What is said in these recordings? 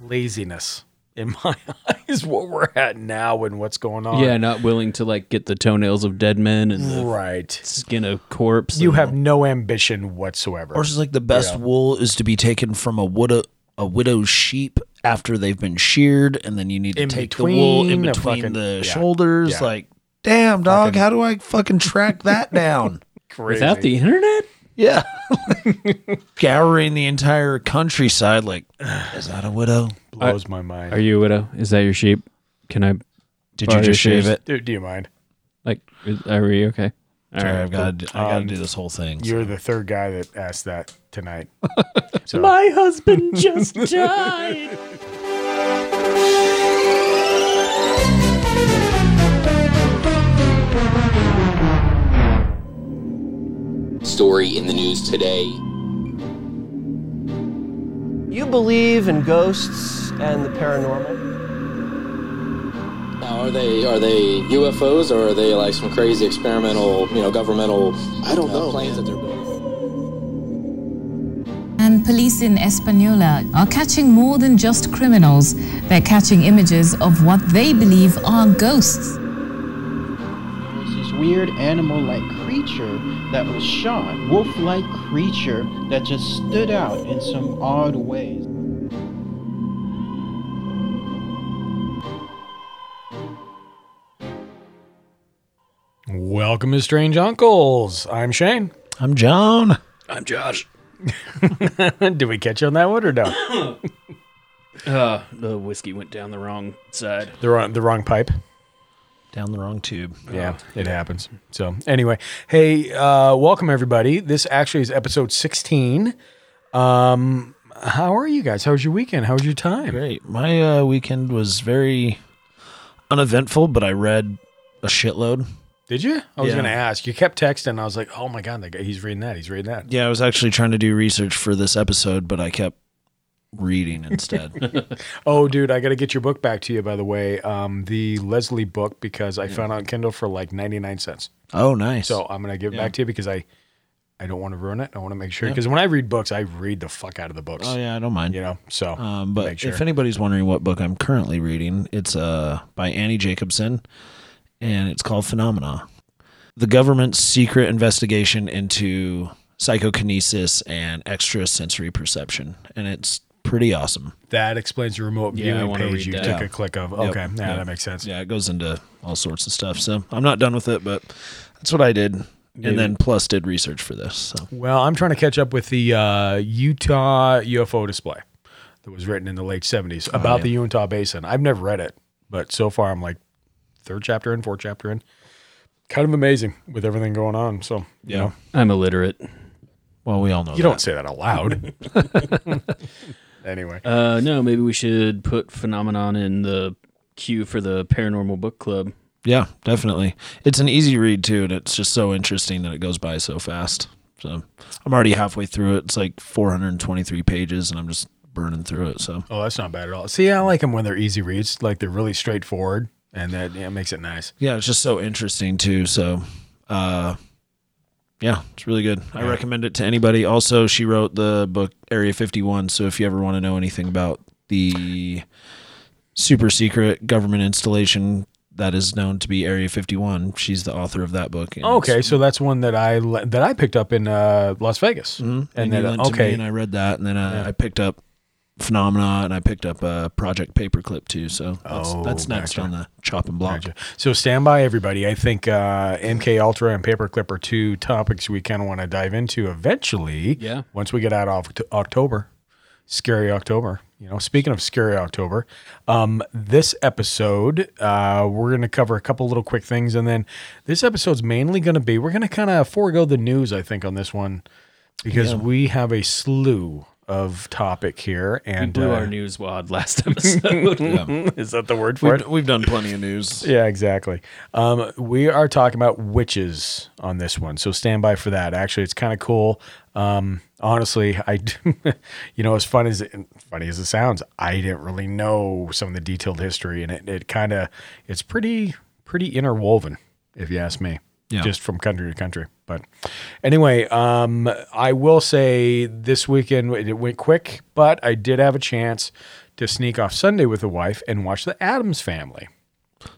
laziness in my eyes. What we're at now and what's going on. Yeah, not willing to like get the toenails of dead men and the right. skin of corpse. You and- have no ambition whatsoever. Or it's like the best Yeah. wool is to be taken from a widow a widow's sheep after they've been sheared, and then you need to In take the wool in between the fucking- the yeah. shoulders. Yeah. Like, damn dog, Fucking- how do I fucking track that down? Without the internet. Yeah, scouring the entire countryside. Like, is that a widow? blows my mind. Are you a widow? Is that your sheep? Can I Did Borrow you just your shave it? Dude, do you mind? like? Is, are we okay? All Sorry, right, I've got to. I got to Um, do this whole thing. so- You're the third guy that asked that tonight. So, My husband just died. Story in the news today. You believe in ghosts and the paranormal? Now, are they are they UFOs or are they like some crazy experimental, you know, governmental? I don't uh, know planes that they're building. And police in Española are catching more than just criminals. They're catching images of what they believe are ghosts. There this weird animal like creature that was shot, wolf like creature that just stood out in some odd ways. welcome to Strange Uncles. I'm Shane. I'm John. I'm Josh. Did we catch you on that one or no? Uh, the whiskey went down the wrong side. the wrong, the wrong pipe. Down the wrong tube. Yeah, it happens. So anyway, hey, uh, welcome everybody. This actually is episode 16. Um, how are you guys? How was your weekend? How was your time? Great. My uh, weekend was very uneventful, but I read a shitload. Did you? I was Yeah. going to ask. You kept texting. I was like, oh my god, that guy, he's reading that. He's reading that. Yeah, I was actually trying to do research for this episode, but I kept reading instead. Oh, dude, I got to get your book back to you. By the way, um, the Leslie book because I found it on Kindle for like 99 cents. oh, nice. So I'm gonna give it back to you because I, I don't want to ruin it. I want to make sure because when I read books, I read the fuck out of the books. oh yeah, I don't mind. You know, so Um, but sure. if anybody's wondering what book I'm currently reading, it's uh by Annie Jacobsen, and it's called Phenomena: The Government's Secret Investigation into Psychokinesis and Extrasensory Perception, and it's pretty awesome. that explains the remote Yeah, I viewing wanna page read you that. took Yeah. a click of. Yep. Okay, yeah, Yep. that makes sense. Yeah, it goes into all sorts of stuff. So I'm not done with it, but that's what I did, Maybe- and then plus did research for this. So Well, I'm trying to catch up with the uh, Utah UFO display that was written in the late 70s Oh, about the Utah Basin. I've never read it, but so far I'm like third chapter in, fourth chapter in. Kind of amazing with everything going on. So, you Yeah. know, I'm illiterate. well, we all know you that. don't say that aloud. anyway, Uh, no, maybe we should put phenomenon in the queue for the paranormal book club. Yeah, definitely. It's an easy read too, and it's just so interesting that it goes by so fast. So I'm already halfway through it. It's like 423 pages, and I'm just burning through it. So oh, that's not bad at all. See, I like them when they're easy reads, like they're really straightforward, and that yeah, makes it nice. yeah, it's just so interesting too. So, uh, yeah, it's really good. I Yeah. recommend it to anybody. Also, she wrote the book Area 51. So if you ever want to know anything about the super secret government installation that is known to be Area 51, she's the author of that book. Okay, so that's one that I le- that I picked up in uh, Las Vegas, Mhm. and, And, then you lent to me okay, and I read that, and then uh, Yeah. I picked up Phenomena, and I picked up uh, Project Paperclip too. So that's, Oh, that's next gotcha. on the chop and block. Gotcha. So stand by, everybody. I think uh, MK Ultra and Paperclip are two topics we kind of want to dive into eventually. Yeah. Once we get out of October, scary October. You know, speaking of scary October, um, this episode uh, we're going to cover a couple little quick things, and then this episode's mainly going to be we're going to kind of forego the news. I think on this one because we have a slew of topic here, We and blew uh, our news wad last episode. is that the word for it? We've, we've done plenty of news. Yeah, exactly. Um, we are talking about witches on this one, so stand by for that. Actually, it's kind of cool. Um, honestly, I, you know, as fun as it, funny as it sounds, I didn't really know some of the detailed history, and it, it kind of, it's pretty, pretty interwoven, if you ask me. Yeah. Just from country to country. But anyway, um, I will say this weekend it went quick, but I did have a chance to sneak off Sunday with the wife and watch The Addams Family.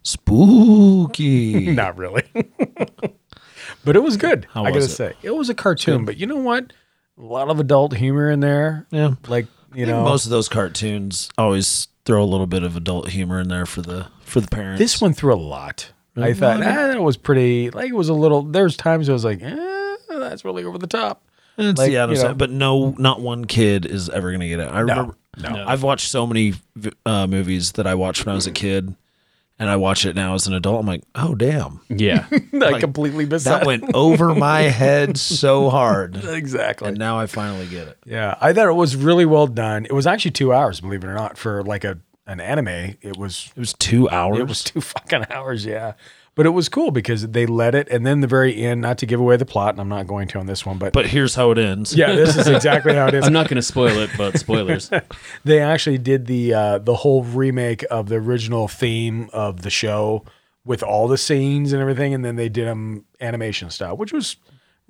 Spooky. Not really, but it was good. How I gotta it? say, it was a cartoon, but you know what? A lot of adult humor in there. Yeah. like you know, most of those cartoons always throw a little bit of adult humor in there for the for the parents. This one threw a lot. I thought ah, that was pretty. Like it was a little. There's times I was like, eh, that's really over the top. It's like, the Addams you know- but no, not one kid is ever gonna get it. I remember. no. I've watched so many uh, movies that I watched when I was a kid, and I watch it now as an adult. I'm like, oh damn, Yeah. I completely missed that. that went over my head so hard, exactly. and now I finally get it. Yeah, I thought it was really well done. It was actually two hours, believe it or not, for like a an anime. It was It was two hours. it was two fucking hours. Yeah, but it was cool because they let it, and then the very end. Not to give away the plot, and I'm not going to on this one, but, but here's how it ends. yeah, this is exactly how it is. I'm not going to spoil it, but spoilers. they actually did the uh, the whole remake of the original theme of the show with all the scenes and everything, and then they did them animation style, which was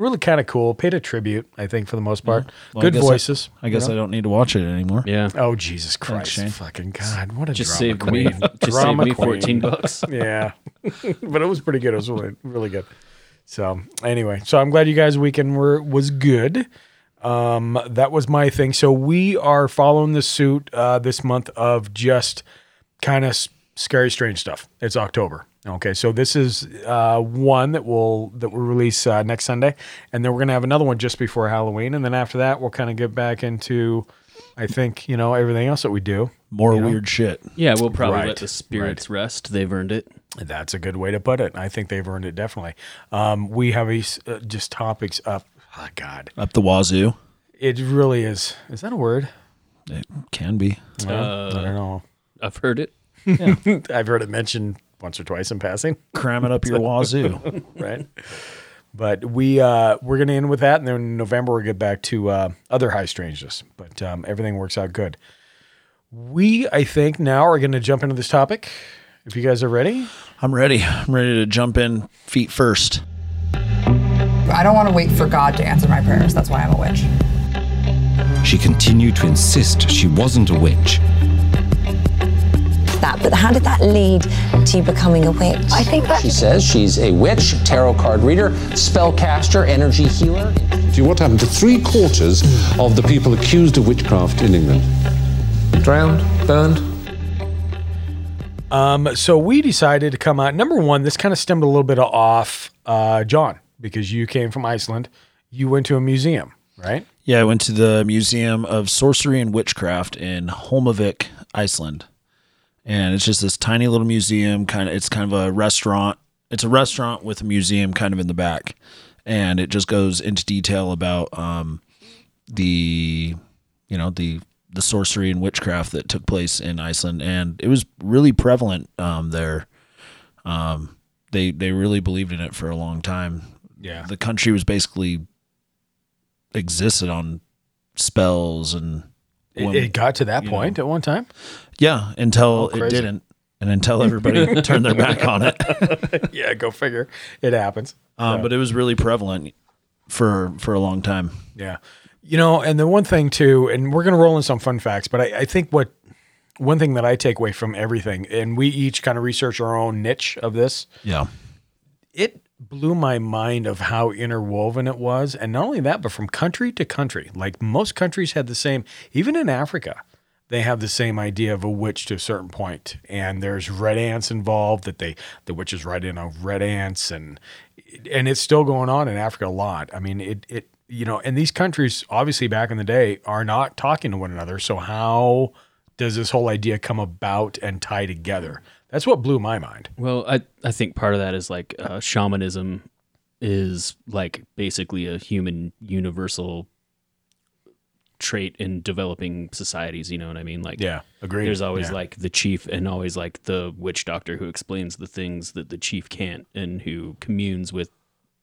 really kind of cool. Paid a tribute, I think, for the most part. Well, I Good guess I- voices. I guess I don't need to watch it anymore. Yeah. Oh Jesus Christ! Shane. Fucking God! What a Just drama saved me, queen. just saved Drama me queen. 14 bucks. Yeah, but it was pretty good. It was really, really good. So anyway, so I'm glad you guys' weekend were was good. Um, that was my thing. So we are following the suit uh, this month of just kind of scary, strange stuff. It's October. Okay, so this is uh, one that we'll that will release uh, next Sunday, and then we're gonna have another one just before Halloween, and then after that we'll kind of get back into, I think you know everything else that we do. More weird shit. Yeah, we'll probably Right, let the spirits rest. They've earned it. That's a good way to put it. I think they've earned it definitely. Um, we have a, s- uh, just topics up. Oh, God, Up the wazoo. it really is. Is that a word? It can be. I don't know. I've heard it. I've heard it mentioned once or twice in passing, Cram it up your wazoo. right? but we uh, we're gonna end with that, and then in November we'll get back to uh, other high strangeness. But um, everything works out good. We, I think, now are going to jump into this topic. If you guys are ready, I'm ready. I'm ready to jump in feet first. I don't want to wait for God to answer my prayers. That's why I'm a witch. She continued to insist she wasn't a witch. That, but how did that lead to you becoming a witch? I think that She says she's a witch, tarot card reader, spellcaster, energy healer. See what happened to three quarters of the people accused of witchcraft in England? Drowned, burned. Um, so we decided to come out. Number one, this kind of stemmed a little bit off uh, John because you came from Iceland. You went to a museum, right? Yeah, I went to the Museum of Sorcery and Witchcraft in Holmavik, Iceland. And it's just this tiny little museum, kind of it's kind of a restaurant. It's a restaurant with a museum kind of in the back. And it just goes into detail about um, the you know, the the sorcery and witchcraft that took place in Iceland and it was really prevalent um, there. Um, they they really believed in it for a long time. Yeah. The country was basically existed on spells and It, it got to that point at one time. Yeah until it didn't and until everybody turned their back on it yeah, go figure. It happens. um, but it was really prevalent for for a long time Yeah. You know, and the one thing too, and we're going to roll in some fun facts, but I, I think what one thing that I take away from everything, and we each kind of research our own niche of this, yeah it blew my mind of how interwoven it was. And not only that, but from country to country. Like most countries had the same, even in Africa, they have the same idea of a witch to a certain. And there's red ants involved that they the witches ride in on red ants and and it's still going on in Africa a lot. I mean it it you know, and these countries obviously back in the day are not talking to one another. So how does this whole idea come about and tie together? That's what blew my mind. Well, I, I think part of that is like uh, shamanism is like basically a human universal trait in developing societies. You know what I mean? Like, Yeah, agreed. There's always Yeah. like the chief and always like the witch doctor who explains the things that the chief can't and who communes with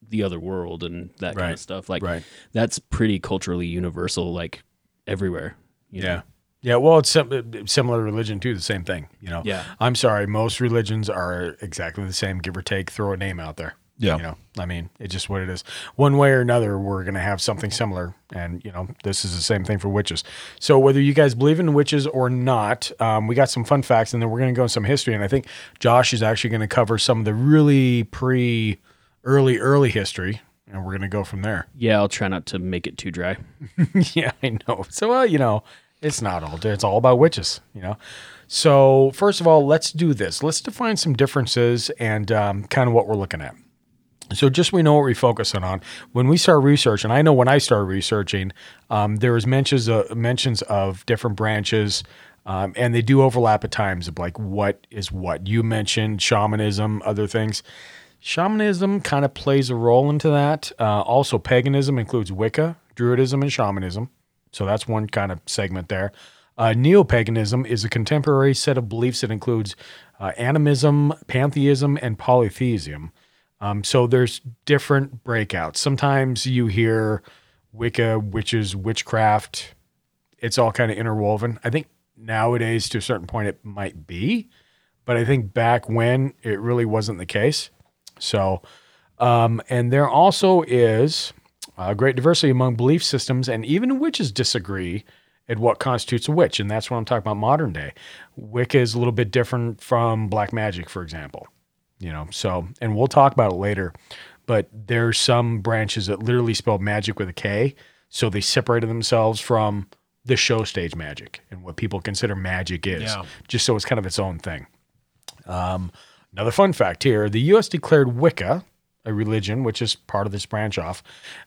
the other world and that kind of stuff. Like, right. that's pretty culturally universal, like everywhere. you know? Yeah. Yeah, well, it's sim- similar religion too. The same thing, you know. Yeah. I'm sorry, most religions are exactly the same, give or take. Throw a name out there. Yeah. You know, I mean, it's just what it is. One way or another, we're going to have something similar. And, you know, this is the same thing for witches. So, whether you guys believe in witches or not, um, we got some fun facts and then we're going to go in some history. And I think Josh is actually going to cover some of the really pre early, early history. And we're going to go from there. Yeah, I'll try not to make it too dry. yeah, I know. So, well, you know, it's not all, it's all about witches, you know. So, first of all, let's do this. Let's define some differences and um, kind of what we're looking at. So just we know what we're focusing on. When we start researching, I know when I started researching, um, mentions of, mentions of different branches, um, and they do overlap at times of like what is what. You mentioned shamanism, other things. Shamanism kind of plays a role into that. Uh, also, paganism includes Wicca, Druidism, and shamanism. So that's one kind of segment there. Uh, Neo paganism is a contemporary set of beliefs that includes uh, animism, pantheism, and polytheism. Um, so there's different breakouts. Sometimes you hear Wicca, witches, witchcraft. It's all kind of interwoven. I think nowadays, to a certain point, it might be, but I think back when it really wasn't the case. So, um, and there also is a great diversity among belief systems, and even witches disagree at what constitutes a witch. And that's what I'm talking about modern day. Wicca is a little bit different from black magic, for example you know so and we'll talk about it later but there's some branches that literally spell magic with a k so they separated themselves from the show stage magic and what people consider magic is Yeah. just so it's kind of its own thing um, another fun fact here the us declared wicca a religion which is part of this branch off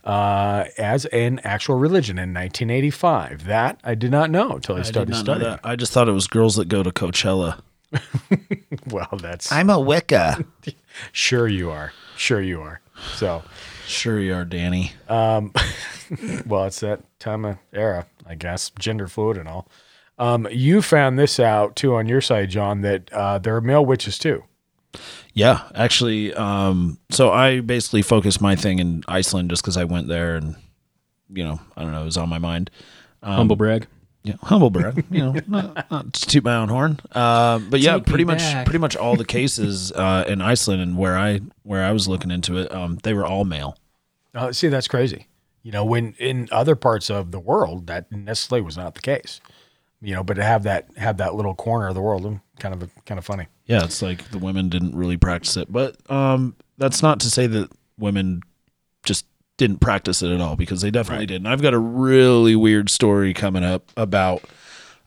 uh, as an actual religion in 1985 that i did not know until i, I started studying that. I just thought it was girls that go to Coachella. well that's I'm a Wicca. sure you are sure you are so sure you are, Danny. Um, well, it's that time of era, I guess, gender fluid and all. Um, you found this out too on your side, John, that uh, there are male witches too. Yeah, actually, um, so I basically focused my thing in Iceland just because I went there and, you know, I don't know, it was on my mind. Um, Humble brag. Yeah, humble brag. You know, not, not to toot my own horn. Uh, but yeah, Take pretty much, back. pretty much all the cases uh, in Iceland and where I where I was looking into it, um, they were all male. Uh, see, that's crazy. You know, when in other parts of the world that necessarily was not the case. You know, but to have that have that little corner of the world, mm, kind of kind of funny. Yeah, it's like the women didn't really practice it, but um, that's not to say that women just didn't practice it at all because they definitely didn't. I've got a really weird story coming up about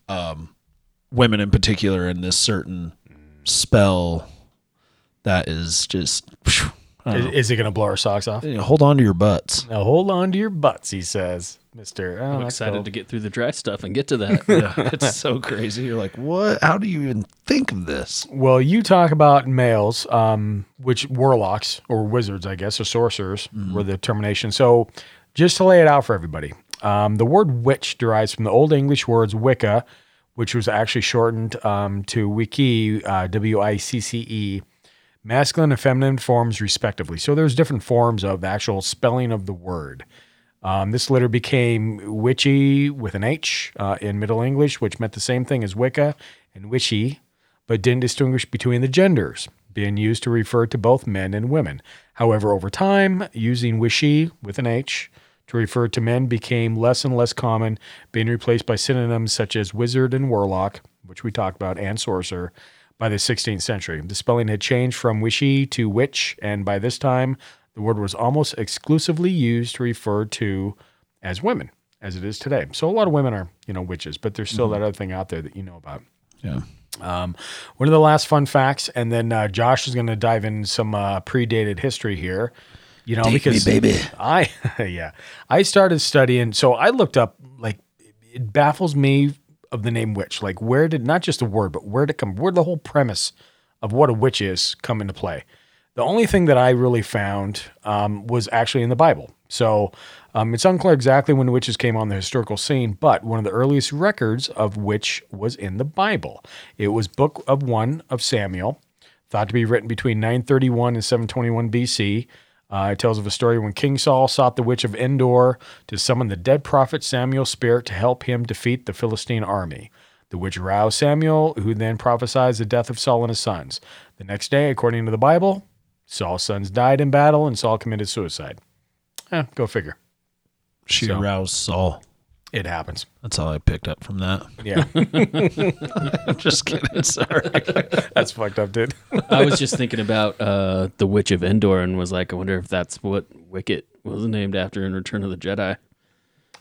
um, women in particular and this certain spell that is just. Is, is it going to blow our socks off? Hold on to your butts. Now hold on to your butts, he says, Mister. Oh, I'm excited cool. to get through the dry stuff and get to that. Yeah, it's so crazy. You're like, what? How do you even think of this? Well, you talk about males, um, which warlocks or wizards, I guess, or sorcerers were the termination. So, just to lay it out for everybody, um, the word witch derives from the Old English words Wicca, which was actually shortened um, to Wiki, uh, W I C C E, masculine and feminine forms respectively. So there's different forms of the actual spelling of the word. Um, this later became witchy with an H uh, in Middle English, which meant the same thing as Wicca and witchy, but didn't distinguish between the genders, being used to refer to both men and women. However, over time, using wishy with an H to refer to men became less and less common, being replaced by synonyms such as wizard and warlock, which we talked about, and sorcerer by the 16th century. The spelling had changed from wishy to witch, and by this time, the word was almost exclusively used to refer to as women, as it is today. So a lot of women are, you know, witches, but there's still that other thing out there that you know about. Yeah. Um, one of the last fun facts, and then uh, Josh is going to dive in some uh, predated history here. You know, Take me, because baby. I, yeah, I started studying. So I looked up, like, it baffles me of the name witch. Like, where did not just the word, but where did it come? Where did the whole premise of what a witch is come into play? The only thing that I really found um, was actually in the Bible. So um, it's unclear exactly when witches came on the historical scene, but one of the earliest records of which was in the Bible. It was Book of One of Samuel, thought to be written between 931 and 721 BC. Uh, it tells of a story when King Saul sought the witch of Endor to summon the dead prophet Samuel's spirit to help him defeat the Philistine army. The witch roused Samuel, who then prophesied the death of Saul and his sons. The next day, according to the Bible, Saul's sons died in battle, and Saul committed suicide. Eh, go figure. She So- aroused Saul. It happens. That's all I picked up from that. Yeah. I'm just kidding. Sorry. That's fucked up, dude. I was just thinking about uh, the Witch of Endor and was like, I wonder if that's what Wicket was named after in Return of the Jedi.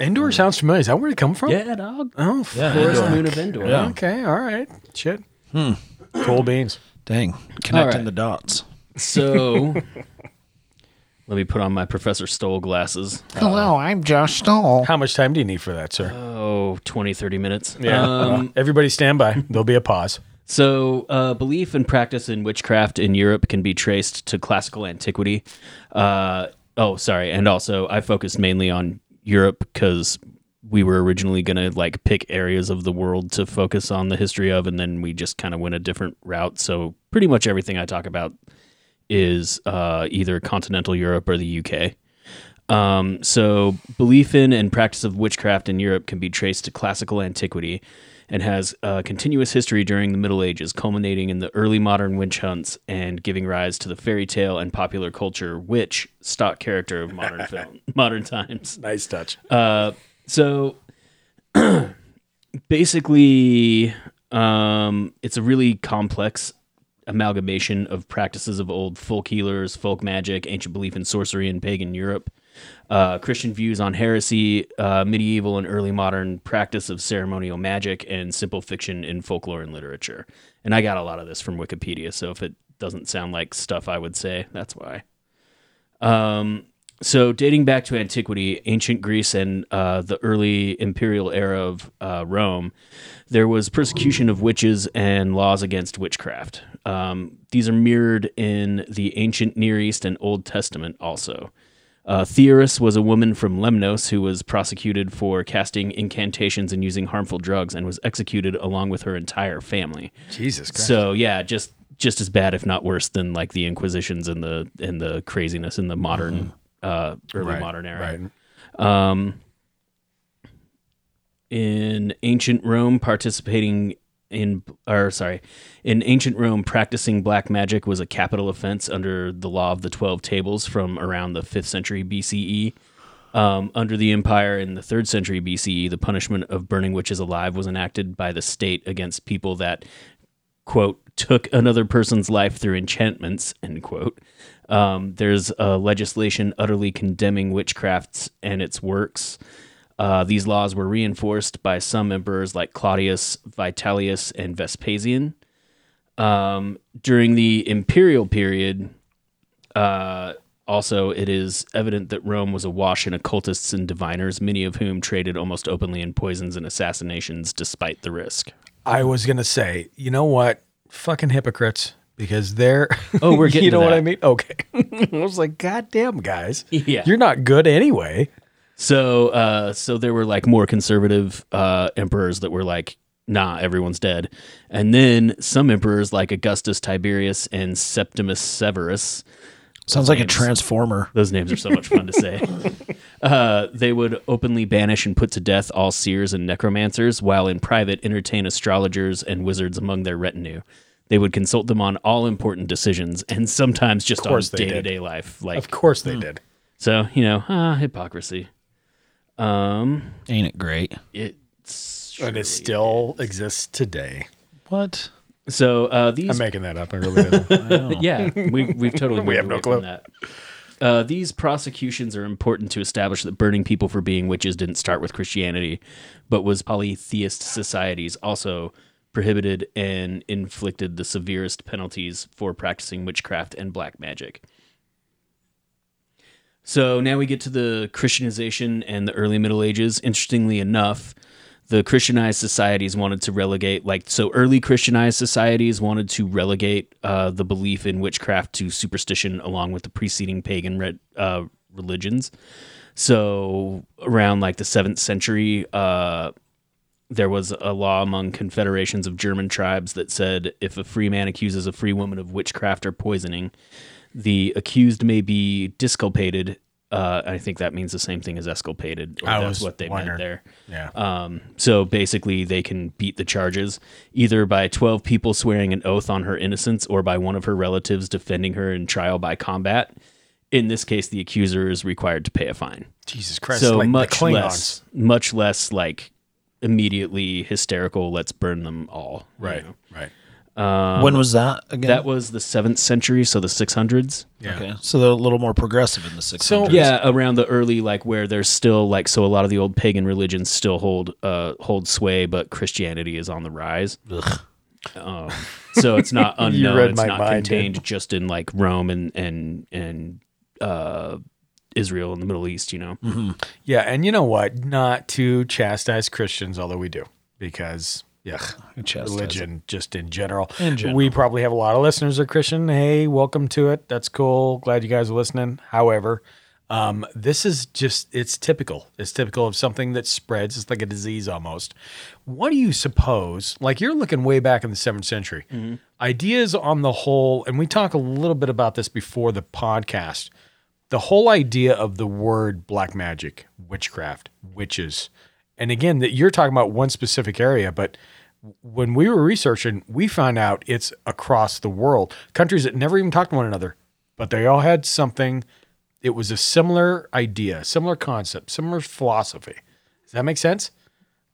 Endor sounds familiar. Is that where it come from? Yeah, dog. Oh, Yeah, Forest Endor. Moon of Endor. Yeah. Okay. All right. Shit. Hmm. Cool beans. Dang. Connecting right. the dots. So let me put on my Professor Stoll glasses. Hello, I'm Josh Stoll. How much time do you need for that, sir? Oh, 20, 30 minutes. Yeah. Um, Everybody stand by. There'll be a pause. So, uh, belief and practice in witchcraft in Europe can be traced to classical antiquity. Uh, oh, sorry, and also I focused mainly on Europe because we were originally going to like pick areas of the world to focus on the history of, and then we just kind of went a different route. So, pretty much everything I talk about is uh, either continental Europe or the UK. Um, so, belief in and practice of witchcraft in Europe can be traced to classical antiquity and has a continuous history during the Middle Ages, culminating in the early modern witch hunts and giving rise to the fairy tale and popular culture witch, stock character of modern film, modern times. Nice touch. Uh, so basically, um, it's a really complex amalgamation of practices of old folk healers, folk magic, ancient belief in sorcery in pagan Europe, uh, Christian views on heresy, uh, medieval and early modern practice of ceremonial magic, and simple fiction in folklore and literature. And I got a lot of this from Wikipedia, so if it doesn't sound like stuff I would say, that's why. Um, so, dating back to antiquity, ancient Greece, and uh, the early imperial era of uh, Rome, there was persecution of witches and laws against witchcraft. Um, these are mirrored in the ancient Near East and Old Testament also. Uh, Theoris was a woman from Lemnos who was prosecuted for casting incantations and using harmful drugs and was executed along with her entire family. Jesus Christ. So yeah, just just as bad, if not worse, than like the Inquisitions and the and the craziness in the modern uh, early Right, modern era. right. Um, in ancient Rome, participating in or sorry, in ancient Rome, practicing black magic was a capital offense under the law of the Twelve Tables from around the fifth century BCE. Um, under the empire in the third century BCE, the punishment of burning witches alive was enacted by the state against people that quote took another person's life through enchantments end quote um, there's a legislation utterly condemning witchcrafts and its works uh, these laws were reinforced by some emperors like claudius vitellius and vespasian um, during the imperial period uh, also it is evident that rome was awash in occultists and diviners many of whom traded almost openly in poisons and assassinations despite the risk I was gonna say, you know what? Fucking hypocrites. Because they're Oh, we're getting you to know what. I mean? Okay. I was like, God damn guys. Yeah. You're not good anyway. So, uh, so there were like more conservative uh, emperors that were like, "Nah, everyone's dead," and then some emperors like Augustus Tiberius and Septimus Severus. Sounds like a transformer. Those names are so much fun to say. Uh, they would openly banish and put to death all seers and necromancers, while in private entertain astrologers and wizards among their retinue. They would consult them on all important decisions, and sometimes just on day to day life. Like, Of course they did. so you know, ah, hypocrisy. Um, Ain't it great? it's And it still exists today. What? So uh, these, I'm making that up. I really didn't. yeah, we we've totally We moved have no away clue. that. Uh, these prosecutions are important to establish that burning people for being witches didn't start with Christianity, but was polytheist societies also prohibited and inflicted the severest penalties for practicing witchcraft and black magic. So now we get to the Christianization and the early Middle Ages. Interestingly enough, the Christianized societies wanted to relegate, like, so early Christianized societies wanted to relegate uh, the belief in witchcraft to superstition along with the preceding pagan re- uh, religions. So around like the seventh century, uh, there was a law among confederations of German tribes that said if a free man accuses a free woman of witchcraft or poisoning, the accused may be disculpated uh, I think that means the same thing as escalpated. Or I that's was what they wondering. meant there. Yeah. Um, so basically, they can beat the charges either by 12 people swearing an oath on her innocence or by one of her relatives defending her in trial by combat. In this case, the accuser is required to pay a fine. Jesus Christ! so like much less, much less like immediately hysterical. Let's burn them all. Right. you know? Right. Um, when was that again? that? Was the seventh century, so the 600s. Yeah. okay, so they're a little more progressive in the 600s. So- Yeah, around the early like where there's still like so a lot of the old pagan religions still hold uh hold sway, but Christianity is on the rise. Um, so it's not You unknown. read it's my not mind, contained just in like Rome and and and uh, Israel and the Middle East. You know. Yeah, and you know what? Not to chastise Christians, although we do, because yeah, religion just in general. In general. We probably have a lot of listeners that are Christian. Hey, welcome to it. That's cool. Glad you guys are listening. However, um, this is just it's typical. It's typical of something that spreads. It's like a disease almost. What do you suppose? Like you're looking way back in the seventh century. Ideas on the whole, and we talk a little bit about this before the podcast the whole idea of the word black magic, witchcraft, witches, and again that you're talking about one specific area, but when we were researching, we found out it's across the world. Countries that never even talked to one another, but they all had something. It was a similar idea, similar concept, similar philosophy. Does that make sense?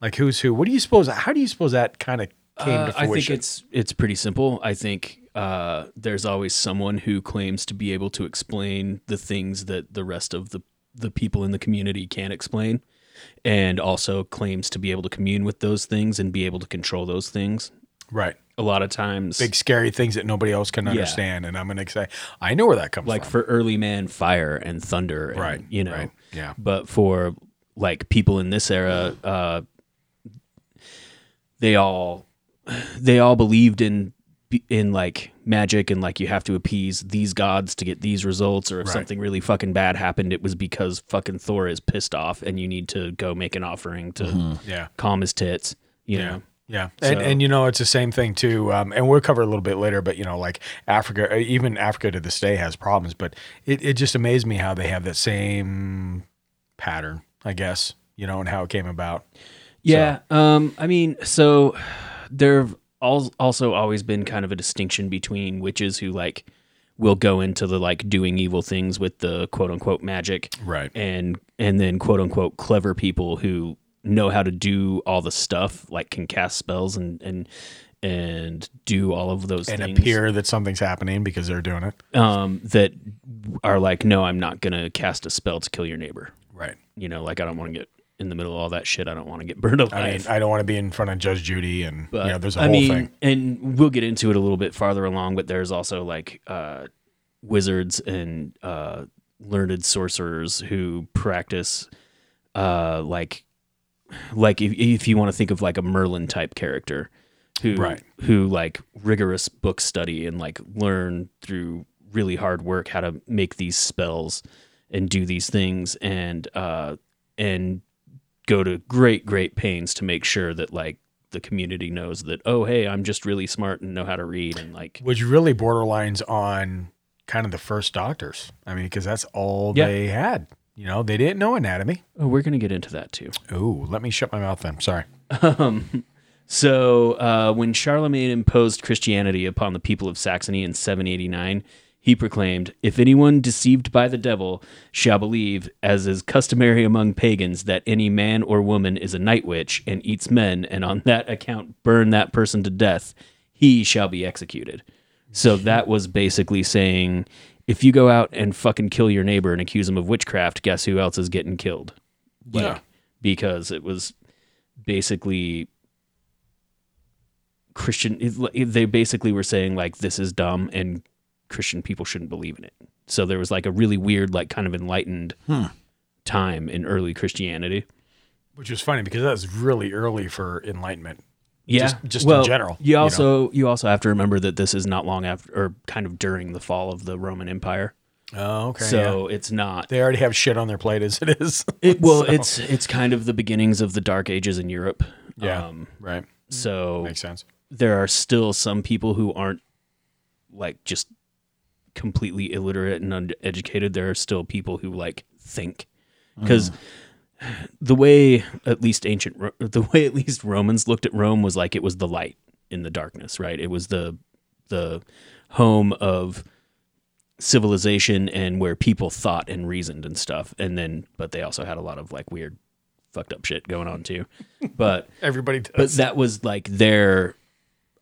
Like who's who? What do you suppose? How do you suppose that kind of came Uh, to I think it's it's pretty simple. I think uh, there's always someone who claims to be able to explain the things that the rest of the the people in the community can't explain, and also claims to be able to commune with those things and be able to control those things. right. A lot of times, Big scary things that nobody else can understand, and I'm gonna say I know where that comes from. like from. for early man, fire and thunder, and, Right, You know, right, yeah. But for like people in this era, uh, they all they all believed in in like magic and like you have to appease these gods to get these results or if Right. something really fucking bad happened it was because fucking Thor is pissed off and you need to go make an offering to Yeah. calm his tits you know Yeah, and So- and you know it's the same thing too. Um, and we'll cover a little bit later. But you know, like Africa, uh, even Africa to this day has problems. But it, it just amazed me how they have that same pattern, I guess. You know, and how it came about. Yeah. Um, I mean, so there have al- also always been kind of a distinction between witches who like will go into the like doing evil things with the quote unquote magic, Right. And and then quote unquote clever people who know how to do all the stuff, like can cast spells and and and do all of those And things. appear that something's happening because they're doing it. um, that are like, no, I'm not gonna cast a spell to kill your neighbor. Right. You know, like I don't want to get in the middle of all that shit. I don't want to get burned alive. I mean, I don't want to be in front of Judge Judy, and But you know, there's a I whole mean, thing. and we'll get into it a little bit farther along. But there's also like uh, wizards and uh, learned sorcerers who practice uh, like like if, if you want to think of like a Merlin type character who Right. who like rigorous book study and like learn through really hard work how to make these spells and do these things and uh and go to great great pains to make sure that like the community knows that oh hey I'm just really smart and know how to read and like Which really borderlines on kind of the first doctors. I mean, because that's all Yeah. they had. You know, they didn't know anatomy. oh we're gonna get into that too Oh, let me shut my mouth then. Sorry. Um, so uh, when Charlemagne imposed Christianity upon the people of Saxony in 789, he proclaimed, "If anyone deceived by the devil shall believe, as is customary among pagans, that any man or woman is a night witch and eats men, and on that account burn that person to death, he shall be executed." So that was basically saying, if you go out and fucking kill your neighbor and accuse him of witchcraft, guess who else is getting killed? Like, Yeah. because it was basically Christian. They basically were saying like this is dumb and Christian people shouldn't believe in it. So there was like a really weird, like kind of enlightened Hmm. time in early Christianity. Which is funny because that's really early for enlightenment. Yeah, Just, just well, in general. You also you also have to remember that this is not long after or kind of during the fall of the Roman Empire. Oh, okay. So it's not. They already have shit on their plate as it is. It, well, So- it's it's kind of the beginnings of the Dark Ages in Europe. Yeah, Um, right. So Makes sense. There are still some people who aren't like just completely illiterate and uneducated. There are still people who like think uh-huh. because the way at least ancient Ro- the way at least Romans looked at Rome was like it was the light in the darkness, right? It was the the home of civilization and where people thought and reasoned and stuff. And then but they also had a lot of like weird fucked up shit going on too. But Everybody does. but that was like their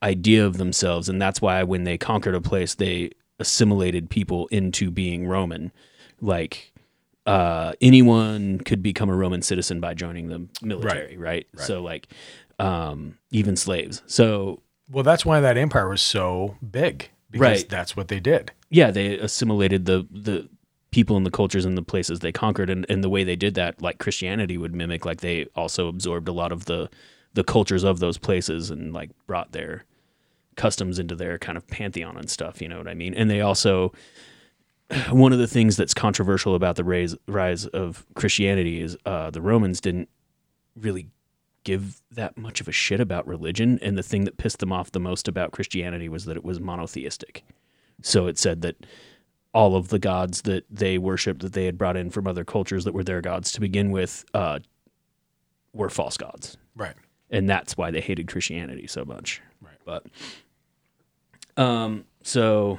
idea of themselves and that's why when they conquered a place they assimilated people into being roman like uh, anyone could become a roman citizen by joining the military right, Right. so like um, even slaves so well, that's why that empire was so big because Right. that's what they did. yeah they assimilated the the people and the cultures and the places they conquered and, and the way they did that like christianity would mimic like they also absorbed a lot of the the cultures of those places and like brought their customs into their kind of pantheon and stuff you know what i mean and they also one of the things that's controversial about the rise, rise of christianity is uh, the romans didn't really give that much of a shit about religion and the thing that pissed them off the most about christianity was that it was monotheistic so it said that all of the gods that they worshipped that they had brought in from other cultures that were their gods to begin with uh, were false gods. Right. And that's why they hated Christianity so much. Right. But um so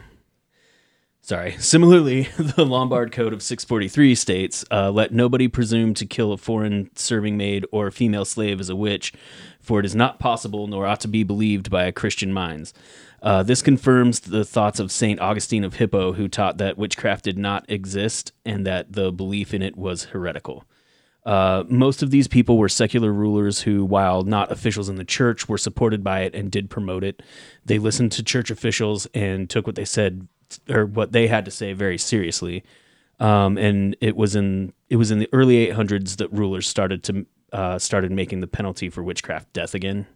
sorry. Similarly, the Lombard Code of 643 states, uh, let nobody presume to kill a foreign serving maid or a female slave as a witch, for it is not possible nor ought to be believed by a Christian minds. Uh, this confirms the thoughts of St. Augustine of Hippo, who taught that witchcraft did not exist and that the belief in it was heretical. Uh, most of these people were secular rulers who, while not officials in the church, were supported by it and did promote it. They listened to church officials and took what they said or what they had to say very seriously. Um, and it was in it was in the early 800s that rulers started to uh, started making the penalty for witchcraft death again.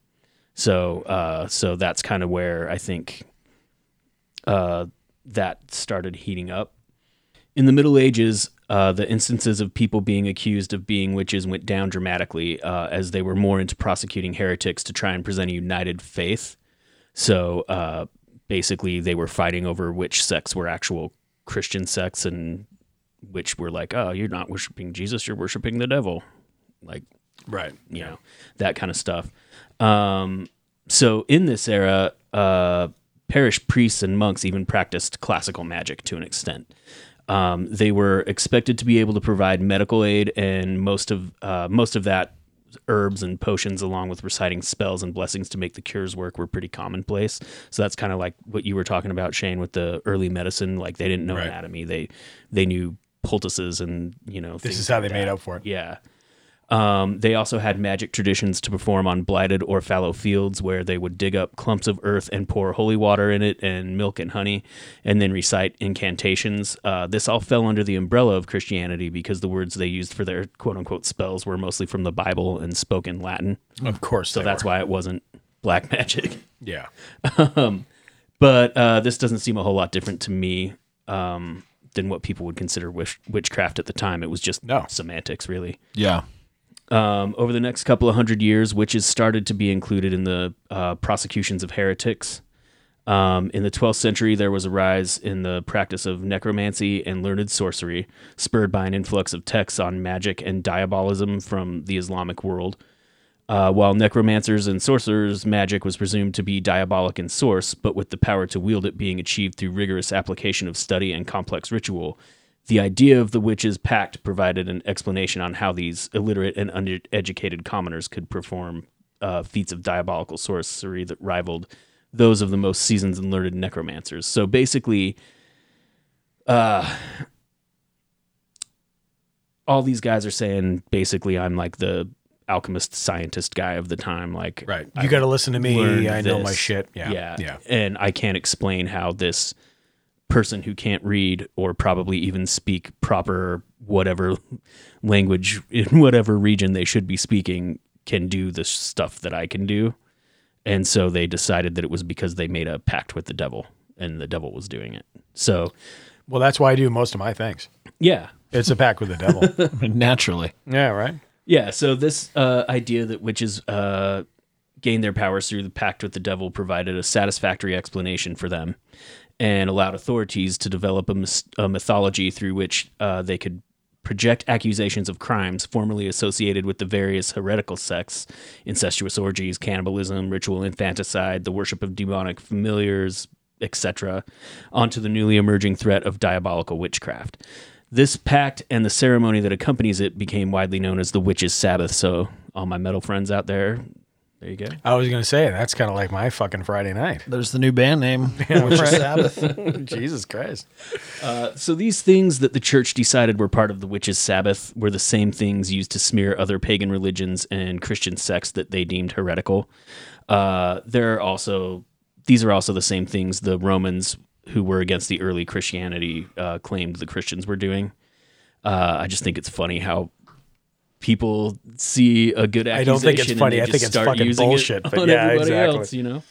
So uh, so that's kind of where I think uh, that started heating up. In the Middle Ages, uh, the instances of people being accused of being witches went down dramatically uh, as they were more into prosecuting heretics to try and present a united faith. So uh, basically, they were fighting over which sects were actual Christian sects and which were like, oh, you're not worshiping Jesus, you're worshiping the devil. Like, Right. you know, that kind of stuff. Um, so in this era, uh, parish priests and monks even practiced classical magic to an extent. Um, they were expected to be able to provide medical aid, and most of uh, most of that herbs and potions, along with reciting spells and blessings to make the cures work, were pretty commonplace. So that's kind of like what you were talking about, Shane, with the early medicine. Like they didn't know Right. anatomy; they they knew poultices and you know This is how like they made up for it. Yeah. Um, they also had magic traditions to perform on blighted or fallow fields where they would dig up clumps of earth and pour holy water in it and milk and honey and then recite incantations. Uh, this all fell under the umbrella of Christianity because the words they used for their quote unquote spells were mostly from the Bible and spoken Latin. Of course. So that's were. why it wasn't black magic. Yeah. um, but uh, this doesn't seem a whole lot different to me um, than what people would consider witch- witchcraft at the time. It was just no. semantics, really. Yeah. Um, over the next couple of hundred years, witches started to be included in the uh, prosecutions of heretics. Um, in the 12th century, there was a rise in the practice of necromancy and learned sorcery, spurred by an influx of texts on magic and diabolism from the Islamic world. Uh, while necromancers and sorcerers' magic was presumed to be diabolic in source, but with the power to wield it being achieved through rigorous application of study and complex ritual, the idea of the witches' pact provided an explanation on how these illiterate and uneducated commoners could perform uh, feats of diabolical sorcery that rivaled those of the most seasoned and learned necromancers. So basically, uh, all these guys are saying basically, I'm like the alchemist scientist guy of the time. Like, Right. You gotta listen to me. I know my shit. Yeah. yeah, Yeah. And I can't explain how this person who can't read or probably even speak proper whatever language in whatever region they should be speaking can do the stuff that I can do. And so they decided that it was because they made a pact with the devil and the devil was doing it. So, Well, that's why I do most of my things. yeah. It's a pact with the devil. Naturally. yeah. Right. Yeah, so this uh, idea that witches uh, gained their powers through the pact with the devil provided a satisfactory explanation for them and allowed authorities to develop a, a mythology through which uh, they could project accusations of crimes formerly associated with the various heretical sects, incestuous orgies, cannibalism, ritual infanticide, the worship of demonic familiars, etc., onto the newly emerging threat of diabolical witchcraft. This pact and the ceremony that accompanies it became widely known as the Witches' Sabbath. So, all my metal friends out there, there you go. I was gonna say that's kind of like my fucking Friday night. There's the new band name, which is Sabbath. Jesus Christ. Uh, so these things that the church decided were part of the witches' Sabbath were the same things used to smear other pagan religions and Christian sects that they deemed heretical. Uh, there are also these are also the same things the Romans who were against the early Christianity uh, claimed the Christians were doing. Uh, I just think it's funny how people see a good accusation. I don't think it's funny. I think it's fucking using it bullshit, but yeah, everybody exactly. else, you know.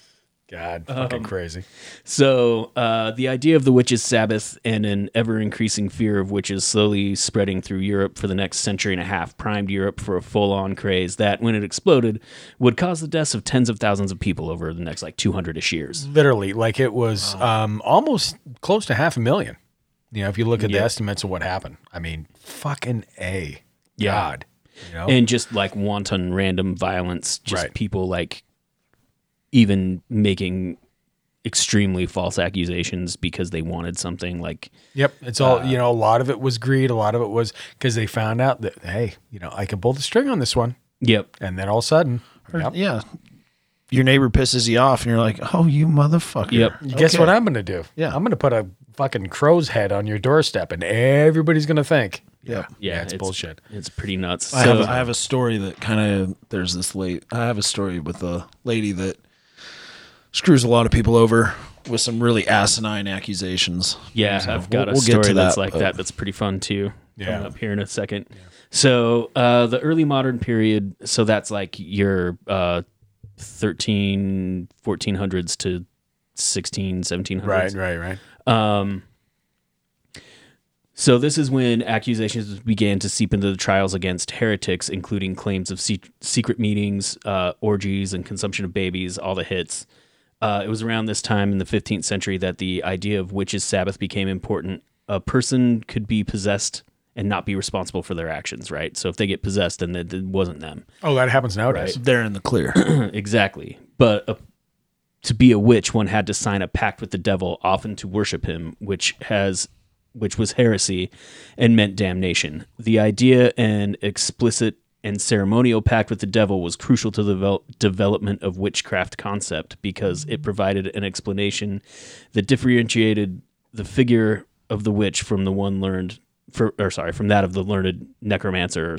God, fucking Um, crazy. So, uh, the idea of the witches' Sabbath and an ever increasing fear of witches slowly spreading through Europe for the next century and a half primed Europe for a full on craze that, when it exploded, would cause the deaths of tens of thousands of people over the next like 200 ish years. Literally, like it was um, almost close to half a million. You know, if you look at the estimates of what happened, I mean, fucking a. God. You know? And just like wanton random violence, just Right. people like even making extremely false accusations because they wanted something like Yep, it's all Uh, you know. A lot of it was greed. A lot of it was because they found out that hey, you know, I can pull the string on this one. Yep. And then all of a sudden, Or- yep. Yeah. Your neighbor pisses you off, and you're like, "Oh, you motherfucker!" Yep. Guess Okay. what I'm going to do? Yeah. I'm going to put a fucking crow's head on your doorstep, and everybody's going to think, Yeah. yeah, it's, bullshit. It's pretty nuts. I So- have I have a story that kind of there's this late. I have a story with a lady that screws a lot of people over with some really asinine accusations. Yeah, So I've got we'll- a we'll get story to that's that, like but- that. That's pretty fun too. Yeah. Coming up here in a second. So uh, the early modern period. So that's like your uh, 13, 1400s to 16, 1700s. Right, right, right. Um, so this is when accusations began to seep into the trials against heretics, including claims of se- secret meetings, uh, orgies, and consumption of babies. All the hits. Uh, it was around this time in the 15th century that the idea of witches' Sabbath became important. A person could be possessed and not be responsible for their actions, right? So if they get possessed, then it, it wasn't them. Oh, that happens nowadays. They're in the clear. exactly. But uh, to be a witch, one had to sign a pact with the devil, often to worship him, which has which was heresy and meant damnation. The idea and explicit and ceremonial pact with the devil was crucial to the devel- development of witchcraft concept because it provided an explanation that differentiated the figure of the witch from the one learned for or sorry from that of the learned necromancer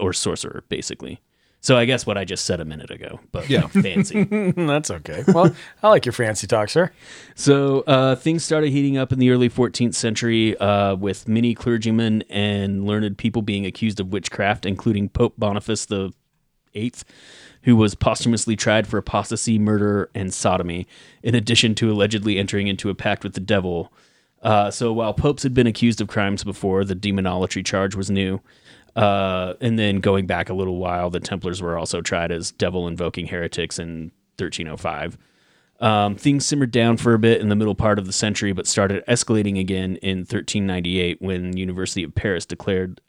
or sorcerer basically so i guess what i just said a minute ago but Yeah. fancy That's okay. Well, I like your fancy talk, sir. so uh, things started heating up in the early 14th century uh, with many clergymen and learned people being accused of witchcraft, including Pope Boniface the Eighth, who was posthumously tried for apostasy, murder, and sodomy, in addition to allegedly entering into a pact with the devil. Uh, so while popes had been accused of crimes before, the demonolatry charge was new. Uh, and then going back a little while, the Templars were also tried as devil invoking heretics in 1305. Um, things simmered down for a bit in the middle part of the century, but started escalating again in 1398 when University of Paris declared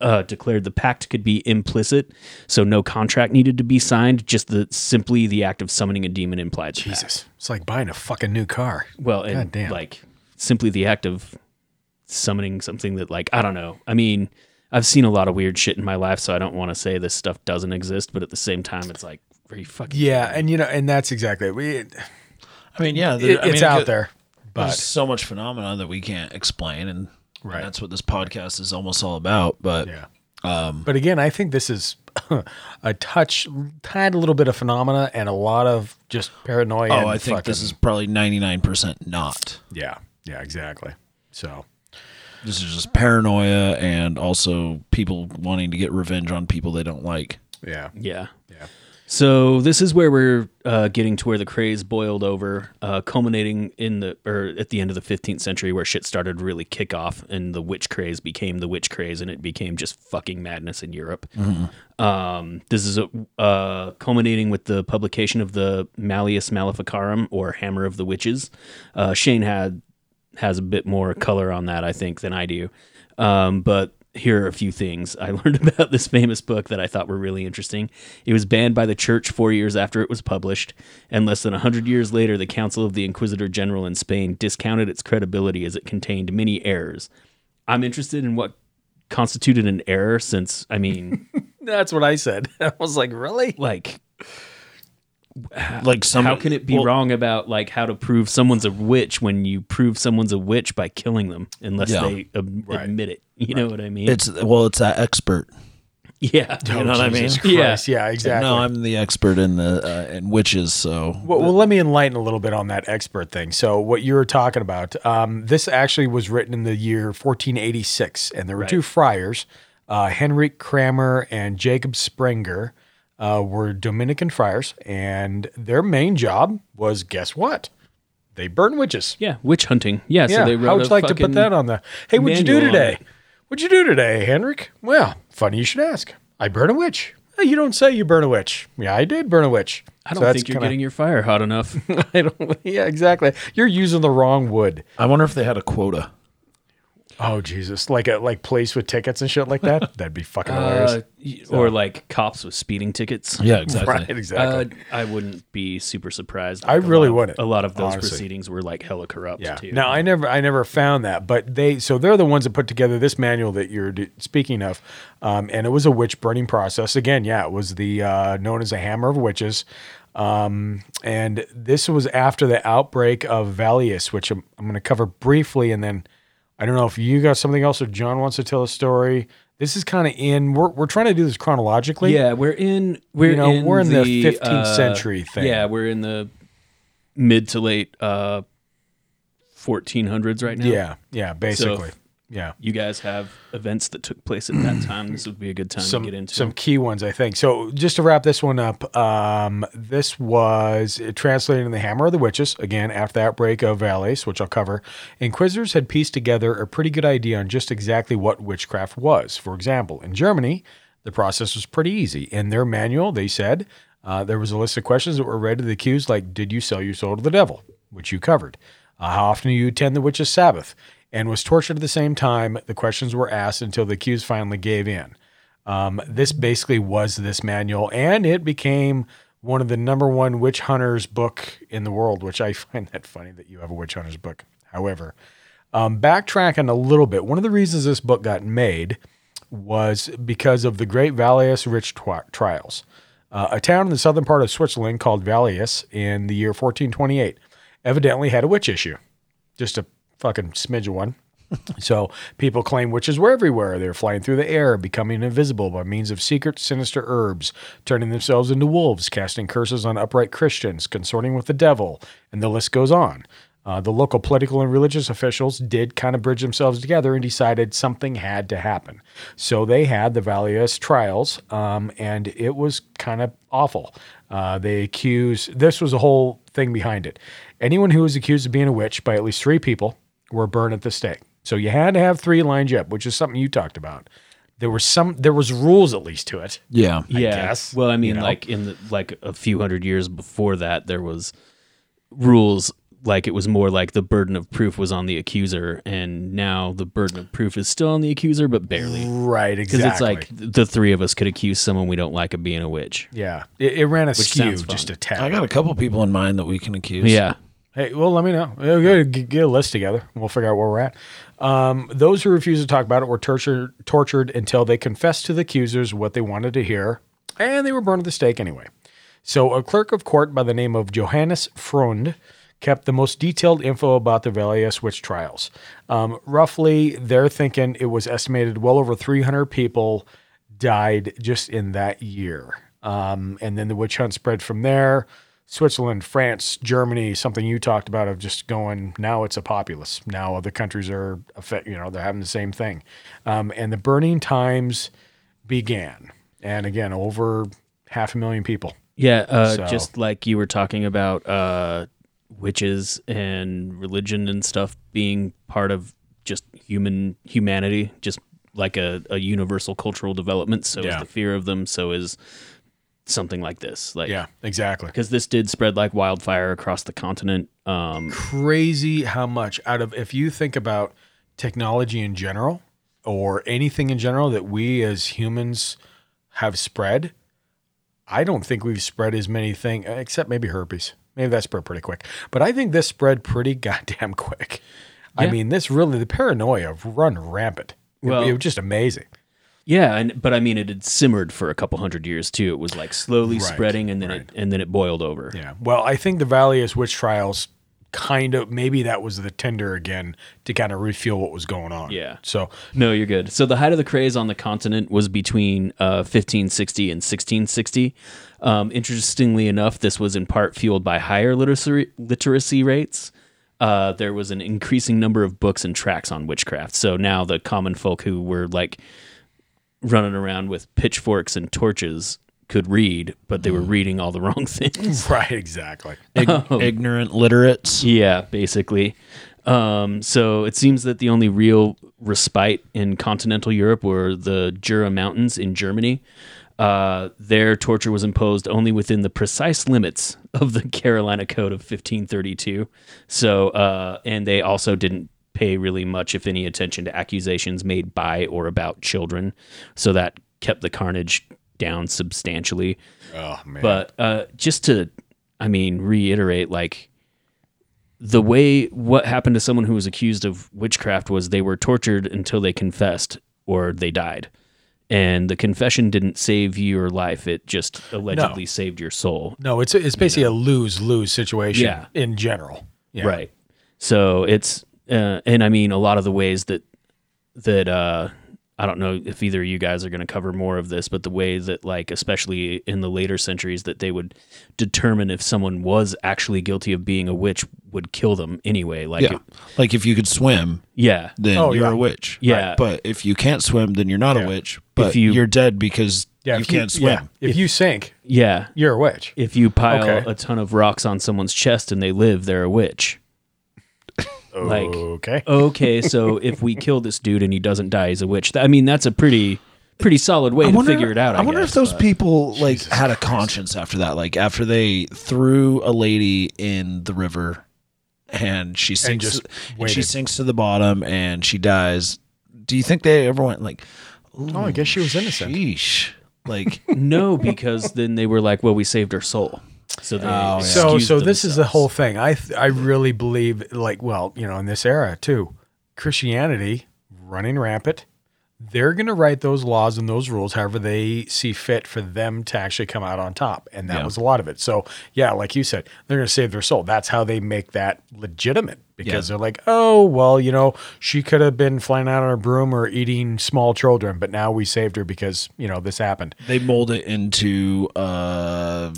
uh, declared the pact could be implicit, so no contract needed to be signed. Just the simply the act of summoning a demon implied. the pact. Jesus, it's like buying a fucking new car. Well, and damn. like simply the act of summoning something that like I don't know. I mean, I've seen a lot of weird shit in my life, so I don't want to say this stuff doesn't exist, but at the same time, it's like very fucking Yeah, and you know, and that's exactly it. we. I mean, yeah, It- there- I it's mean, out could- there, There's but so much phenomena that we can't explain, and Right. that's what this podcast is almost all about. But yeah. um, But again, I think this is a touch, tad a little bit of phenomena, and a lot of just paranoia. oh, and I think this is probably ninety nine percent not. yeah, yeah, exactly. So This is just paranoia and also people wanting to get revenge on people they don't like. yeah, Yeah. Yeah. So this is where we're uh, getting to where the craze boiled over, uh, culminating in the or at the end of the 15th century, where shit started really kick off, and the witch craze became the witch craze, and it became just fucking madness in Europe. Um, this is a, uh, culminating with the publication of the Malleus Maleficarum, or Hammer of the Witches. Uh, Shane had has a bit more color on that, I think, than I do. Um, but here are a few things I learned about this famous book that I thought were really interesting. It was banned by the church four years after it was published, and less than a hundred years later, the Council of the Inquisitor General in Spain discounted its credibility as it contained many errors. I'm interested in what constituted an error, since I mean, That's what I said. I was like, really? like Like some how can it be well, wrong about like how to prove someone's a witch when you prove someone's a witch by killing them unless Yeah. they ad- admit it you know what i mean It's well, it's that expert. yeah You know what I mean? Jesus Yeah. Yeah, exactly. No, I'm the expert in the uh, in witches. So Well, well, let me enlighten a little bit on that expert thing. So, what you were talking about, um, this actually was written in the year 1486, and there were Right. two friars, uh, Henrik Kramer and Jacob Sprenger, uh, were Dominican friars, and their main job was guess what? They burn witches. yeah witch hunting yeah, Yeah. so they wrote How would you like to put that on the? Hey, what'd you do today? What'd you do today, Henrik? Well, funny you should ask. I burn a witch. "Hey, You don't say you burn a witch. Yeah, I did burn a witch. i don't So think you're kinda- getting your fire hot enough I don't. Yeah, exactly. You're using the wrong wood. I wonder if they had a quota. Oh Jesus! Like a like place with tickets and shit like that. That'd be fucking hilarious. Uh, y- or like cops with speeding tickets Yeah, exactly. right, exactly. uh, i wouldn't be super surprised I Like, a really lot wouldn't, a lot of those honestly. proceedings were like hella corrupt yeah. too Now I never I never found that, but they so they're the ones that put together this manual that you're d- speaking of, um, and it was a witch burning process. Again, yeah, it was the uh, known as the hammer of witches. Um, and this was after the outbreak of Valius, which I'm, I'm going to cover briefly, and then I don't know if you got something else or John wants to tell a story. This is kind of in. We're, we're trying to do this chronologically. Yeah, we're in we're You know, in we're in the 15th uh, century thing. Yeah, we're in the mid to late uh 1400s right now. yeah, yeah. Basically, if yeah. You guys have events that took place at that time. This would be a good time some to get into. some key ones, I think. So just to wrap this one up, um, this was translated in the Hammer of the Witches again after the outbreak of Valais, which I'll cover. Inquisitors had pieced together a pretty good idea on just exactly what witchcraft was. For example, in Germany, the process was pretty easy. In their manual, they said uh, there was a list of questions that were read to the accused, like "Did you sell your soul to the devil?" which you covered. Uh, how often do you attend the witches' Sabbath? And was tortured at the same time. The questions were asked until the accused finally gave in. Um, this basically was this manual, and it became one of the number one witch hunters book in the world, which I find that funny that you have a witch hunters book. However, um, backtracking a little bit, one of the reasons this book got made was because of the Great Valais Rich Twi- Trials. Uh, a town in the southern part of Switzerland called Valais in the year 1428 evidently had a witch issue. Just a fucking smidge of one. so people claim witches were everywhere. They were flying through the air, becoming invisible by means of secret, sinister herbs, turning themselves into wolves, casting curses on upright Christians, consorting with the devil, and the list goes on. Uh, the local political and religious officials did kind of bridge themselves together and decided something had to happen. So they had the Valius trials, um, and it was kind of awful. Uh, they accused, this was a whole thing behind it. Anyone who was accused of being a witch by at least three people were burned at the stake. So you had to have three lined up, which is something you talked about. There were some, there was rules at least to it. Yeah. I yeah. guess, well, I mean, you know? like in the, like a few hundred years before that, there was rules. Like it was more like the burden of proof was on the accuser, and now the burden of proof is still on the accuser, but barely. Right, exactly Because it's like the three of us could accuse someone we don't like of being a witch. yeah, it, it ran a Which skew just a tad. I got a couple people in mind that we can accuse. Yeah. Hey, well, let me know. Get, get- a list together. We'll figure out where we're at. Um, those who refused to talk about it were tortured, tortured until they confessed to the accusers what they wanted to hear, and they were burned at the stake anyway. So, a clerk of court by the name of Johannes Freund kept the most detailed info about the Valius witch trials. Um, roughly, they're thinking it was estimated well over 300 people died just in that year. Um, and then the witch hunt spread from there. Switzerland, France, Germany, something you talked about of just going, now it's a populace. Now other countries are, you know, they're having the same thing. Um, and the burning times began. And again, over half a million people. Yeah, uh, So- just like you were talking about uh, witches and religion and stuff being part of just human humanity, just like a, a universal cultural development. So Yeah. is the fear of them. So is something like this. Like Yeah, exactly. because this did spread like wildfire across the continent. Um, Crazy how much out of, if you think about technology in general, or anything in general that we as humans have spread, I don't think we've spread as many things, except maybe herpes. Maybe that spread pretty quick. But I think this spread pretty goddamn quick. I mean, this really, the paranoia run rampant. It- Well- it, was just amazing. Yeah, and but I mean, it had simmered for a couple hundred years too. It was like slowly Right, spreading, and then it and then it boiled over. Yeah. Well, I think the Valius witch trials kind of, maybe that was the tender again to kind of refuel what was going on. Yeah. So, No, you're good. So the height of the craze on the continent was between uh, 1560 and 1660. Um, interestingly enough, this was in part fueled by higher literacy literacy rates. Uh, there was an increasing number of books and tracts on witchcraft. So now the common folk who were like running around with pitchforks and torches could read, but they were reading all the wrong things. right, exactly. Ig- ignorant literates. Yeah, basically. Um, so it seems that the only real respite in continental Europe were the Jura Mountains in Germany. Uh, their torture was imposed only within the precise limits of the Carolina Code of 1532. So, uh, and they also didn't pay really much, if any, attention to accusations made by or about children. So that kept the carnage down substantially. Oh, man. But uh, just to, I mean, reiterate, like the way what happened to someone who was accused of witchcraft was they were tortured until they confessed or they died. And the confession didn't save your life; it just allegedly saved your soul. No, it's it's basically a lose lose situation Yeah. in general. Yeah. Right. So it's uh, and I mean a lot of the ways that that uh I don't know if either of you guys are going to cover more of this, but the way that like especially in the later centuries that they would determine if someone was actually guilty of being a witch would kill them anyway. Like yeah. like if you could swim, yeah. then Oh, you're yeah. a witch. Yeah. Right? But if you can't swim, then you're not Yeah. a witch. But If you- you, are dead because Yeah. you if can't swim. yeah, If, you sink, Yeah. you're a witch. If you pile Okay. a ton of rocks on someone's chest and they live, they're a witch. Like okay. okay, so if we kill this dude and he doesn't die, he's a witch. I mean, that's a pretty pretty solid way I to figure it out. I, wonder guess, if those but- people like had a conscience after that. Like after they threw a lady in the river and she sinks just and she sinks to the bottom and she dies. Do you think they ever went like Oh, I guess she was innocent. Sheesh. Like no, because then they were like, "Well, we saved her soul." So they Oh, yeah. So, so this is the whole thing. I, th- I really believe, like, well, you know, in this era too, Christianity running rampant. They're going to write those laws and those rules however they see fit for them to actually come out on top, and that Yeah. was a lot of it. So, yeah, like you said, they're going to save their soul. That's how they make that legitimate because they're like, oh, well, you know, she could have been flying out on a broom or eating small children, but now we saved her because you know this happened. they mold it into uh,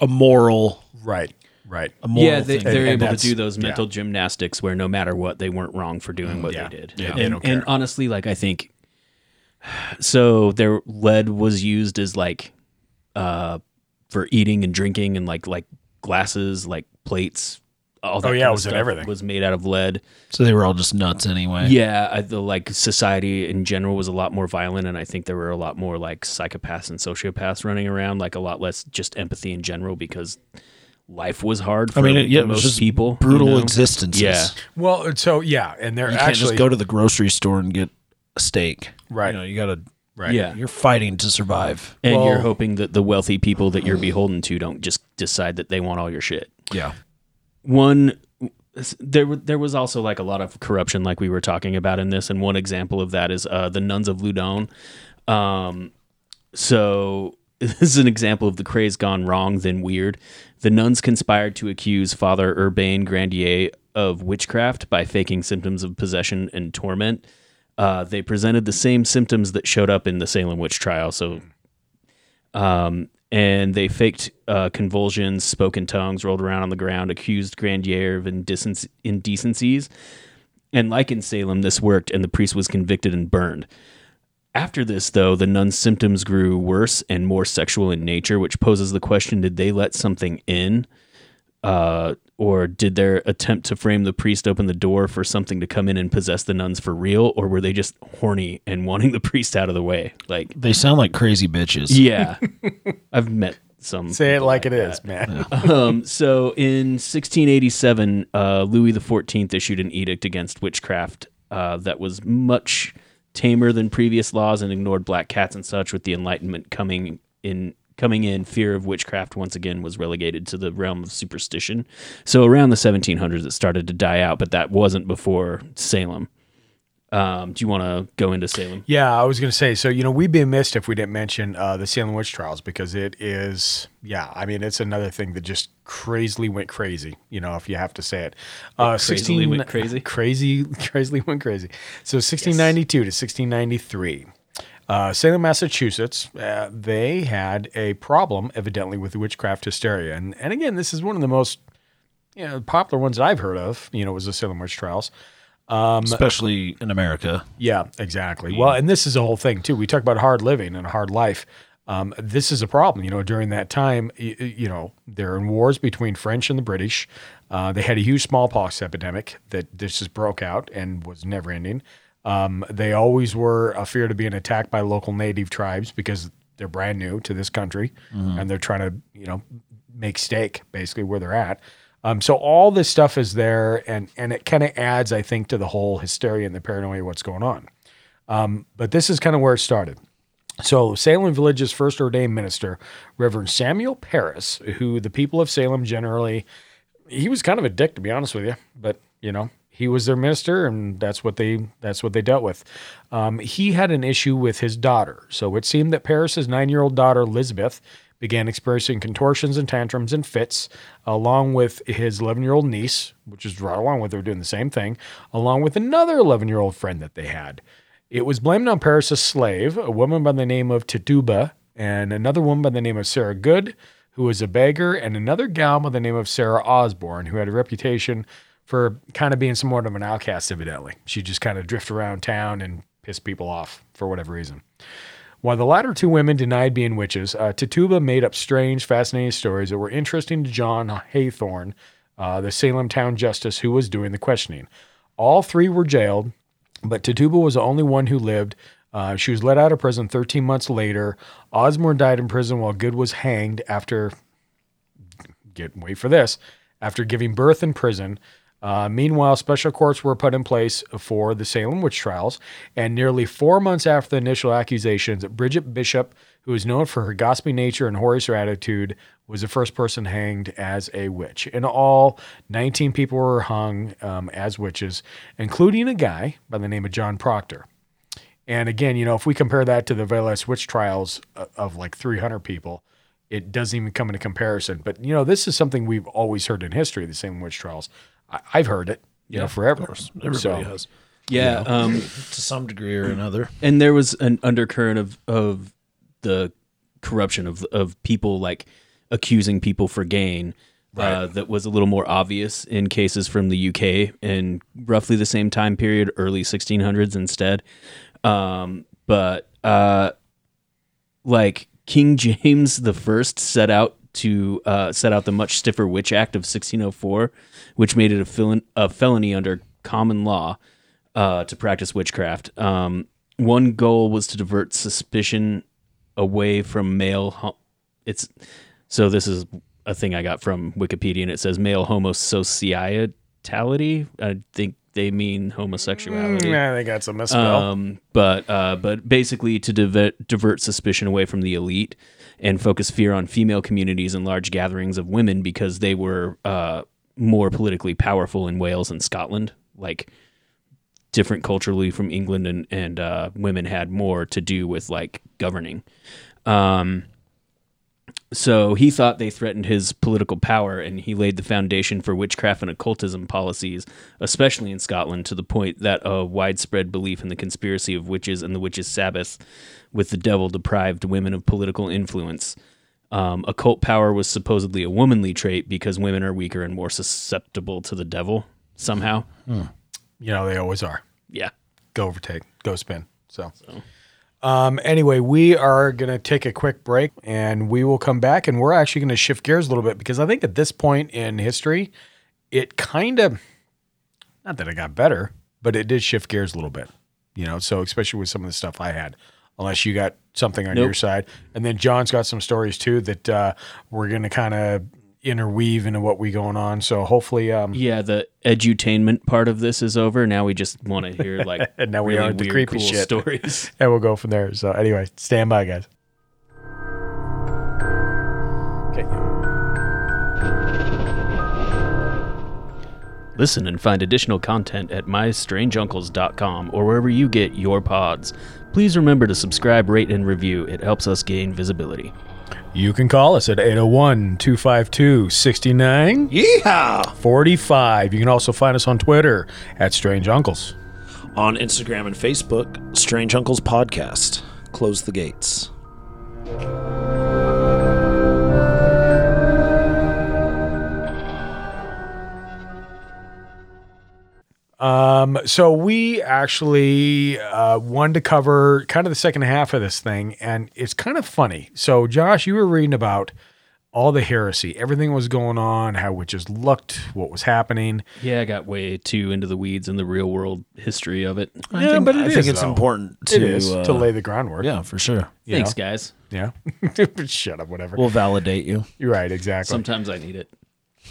a moral, Right, right. a moral Yeah, they, thing. they're And able to do those yeah. mental gymnastics where no matter what, they weren't wrong for doing what yeah. they did. Yeah, they and, don't and honestly, like I think, so their lead was used as like, uh, for eating and drinking and like like glasses, like plates. All oh, that Oh, yeah, kind it was in stuff everything. Was made out of lead. so they were all just nuts anyway. Yeah, I, the like society in general was a lot more violent, and I think there were a lot more like psychopaths and sociopaths running around, like a lot less just empathy in general because life was hard for, I mean, it, yeah, for it was most just people. you brutal know? existences. Yeah. Well, so yeah, and they're you can't actually just go to the grocery store and get a steak. Right. You know, you gotta. right. Yeah. You're fighting to survive. And you're hoping that the wealthy people that you're beholden to don't just decide that they want all your shit. Yeah. One there there was also like a lot of corruption like we were talking about in this and one example of that is uh, the nuns of Loudun. Um so this is an example of the craze gone wrong then weird. The nuns conspired to accuse Father Urbain Grandier of witchcraft by faking symptoms of possession and torment. Uh, they presented the same symptoms that showed up in the Salem witch trial. So um, and they faked uh, convulsions, spoke in tongues, rolled around on the ground, accused Grandier of indecen- indecencies. And like in Salem, this worked, and the priest was convicted and burned. After this, though, the nun's symptoms grew worse and more sexual in nature, which poses the question did they let something in? Uh, or did their attempt to frame the priest open the door for something to come in and possess the nuns for real? Or were they just horny and wanting the priest out of the way? Like, They sound like crazy bitches. yeah, I've met some. Say it people like it that. is, man. Um, so in 1687, uh, Louis XIV issued an edict against witchcraft uh, that was much tamer than previous laws and ignored black cats and such. With the Enlightenment coming in, coming in, fear of witchcraft once again was relegated to the realm of superstition. So around the 1700s, it started to die out, but that wasn't before Salem. Um, do you want to go into Salem? Yeah, I was going to say, so, you know, we'd be missed if we didn't mention uh, the Salem witch trials because it is, yeah, I mean, it's another thing that just crazily went crazy, you know, if you have to say it. Uh, crazily went crazy? Crazy, crazily went crazy. So 1692 to 1693. Uh, Salem, Massachusetts, uh, they had a problem, evidently, with witchcraft hysteria. And, and again, this is one of the most you know, popular ones that I've heard of, you know, was the Salem witch trials. Um, especially in America. Yeah, exactly. Well, and this is a whole thing too. We talk about hard living and a hard life. Um, this is a problem. You know, during that time, you, you know, they're in wars between French and the British. Uh, they had a huge smallpox epidemic that this just broke out and was never ending. Um, they always were a fear to being attacked by local native tribes because they're brand new to this country Mhm. and they're trying to, you know, make stake basically where they're at. Um, so all this stuff is there, and and it kind of adds, I think, to the whole hysteria and the paranoia of what's going on. Um, but this is kind of where it started. So Salem Village's first ordained minister, Reverend Samuel Parris, who the people of Salem generally, he was kind of a dick to be honest with you, but you know he was their minister, and that's what they that's what they dealt with. Um, he had an issue with his daughter, so it seemed that Parris's nine year old daughter Elizabeth began experiencing contortions and tantrums and fits, along with his 11 year old niece, which is right along with her doing the same thing, along with another 11 year old friend that they had. It was blamed on Parris's slave, a woman by the name of Tituba, and another woman by the name of Sarah Good, who was a beggar, and another gal by the name of Sarah Osborne, who had a reputation for kind of being somewhat of an outcast, evidently. She just kind of drift around town and piss people off for whatever reason. While the latter two women denied being witches, uh, Tituba made up strange, fascinating stories that were interesting to John Hathorne, uh, the Salem town justice who was doing the questioning. All three were jailed, but Tituba was the only one who lived. Uh, she was let out of prison 13 months later. Osborne died in prison while Good was hanged after, get wait for this, after giving birth in prison. Uh, meanwhile, special courts were put in place for the Salem witch trials, and nearly four months after the initial accusations, Bridget Bishop, who is known for her gossipy nature and whorish attitude, was the first person hanged as a witch. In all, 19 people were hung um, as witches, including a guy by the name of John Proctor. And again, you know, if we compare that to the Velas witch trials of, of like 300 people, it doesn't even come into comparison. But you know, this is something we've always heard in history: the same witch trials. I, I've heard it, you Yeah, know, forever. course. Everybody So- has. Yeah, You know, um, to some degree or another. And there was an undercurrent of of the corruption of of people like accusing people for gain. Uh, that was a little more obvious in cases from the UK in roughly the same time period, early 1600s instead. Um, but uh, like King James the First set out to uh, set out the much stiffer Witch Act of 1604, which made it a, fel- a felony under common law uh, to practice witchcraft. Um, one goal was to divert suspicion away from male. Ho- it's so this is a thing I got from Wikipedia, and it says male homosociality. I think they mean homosexuality. Mm, yeah, they got some misspell. Um, but uh, but basically to divert, divert suspicion away from the elite and focus fear on female communities and large gatherings of women because they were uh, more politically powerful in Wales and Scotland, like different culturally from England, and and uh, women had more to do with like governing. Um, so he thought they threatened his political power, and he laid the foundation for witchcraft and occultism policies, especially in Scotland, to the point that a widespread belief in the conspiracy of witches and the witches' Sabbath with the devil deprived women of political influence. Um, occult power was supposedly a womanly trait because women are weaker and more susceptible to the devil somehow. You know, they always are. Yeah. Go overtake, go spin. So, Um, anyway, we are going to take a quick break and we will come back and we're actually going to shift gears a little bit because I think at this point in history, it kind of, not that it got better, but it did shift gears a little bit, you know, so especially with some of the stuff I had, unless you got something on Nope. your side. And then John's got some stories too that uh, we're going to kind of interweave into what we going on. So hopefully, um, Yeah, the edutainment part of this is over. Now we just want to hear like and now we really are the weird, creepy cool shit stories. and we'll go from there. So anyway, stand by, guys. Okay. Listen and find additional content at mystrangeuncles.com or wherever you get your pods. Please remember to subscribe, rate, and review. It helps us gain visibility. You can call us at 801 252 69 Yeehaw! 45. You can also find us on Twitter at Strange Uncles. On Instagram and Facebook, Strange Uncles Podcast. Close the gates. Um, so we actually uh, wanted to cover kind of the second half of this thing, and it's kind of funny. So, Josh, you were reading about all the heresy, everything was going on, how witches looked, what was happening. Yeah, I got way too into the weeds in the real world history of it. I Yeah, think, but it I is, think it's though. important to is uh, to lay the groundwork. Yeah, for sure. you Thanks, know? guys. Yeah. Shut up, whatever. We'll validate you. You're right, exactly. Sometimes I need it.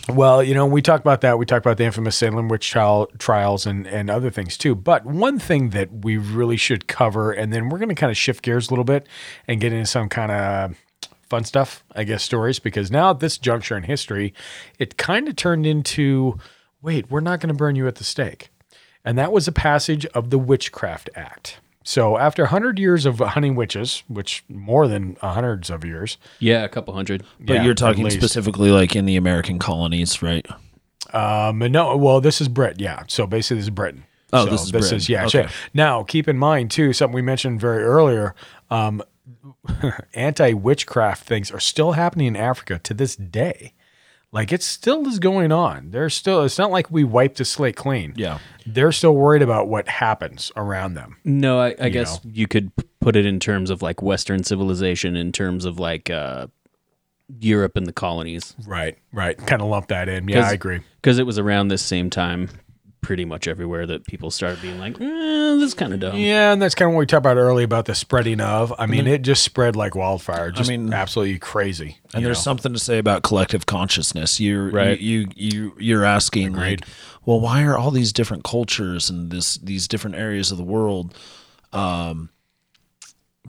Well, you know, we talked about that. We talked about the infamous Salem witch trial, trials and, and other things too. But one thing that we really should cover, and then we're going to kind of shift gears a little bit and get into some kind of fun stuff, I guess, stories, because now at this juncture in history, it kind of turned into wait, we're not going to burn you at the stake. And that was a passage of the Witchcraft Act. So after 100 years of hunting witches, which more than hundreds of years, Yeah, a couple hundred. But Yeah, you're talking specifically like in the American colonies, right? Um, no, well, this is Brit, yeah. So basically, this is Britain. Oh, So this is Britain. yeah. Okay. so- Now, keep in mind too something we mentioned very earlier. Um, anti witchcraft things are still happening in Africa to this day. Like it still is going on. There's still. It's not like we wiped the slate clean. Yeah. They're still worried about what happens around them. No, I, I guess you could put it in terms of like Western civilization, in terms of like uh, Europe and the colonies. Right. Right. Kind of lump that in. Yeah, I agree. Because it was around this same time, pretty much everywhere, that people started being like, eh, "This is kind of dumb." Yeah, and that's kind of what we talked about early about the spreading of. I mean, it just spread like wildfire. Just mean- absolutely crazy. And there's know? something to say about collective consciousness. You're Right. you, you you you're asking Agreed. like, well, why are all these different cultures and this these different areas of the world um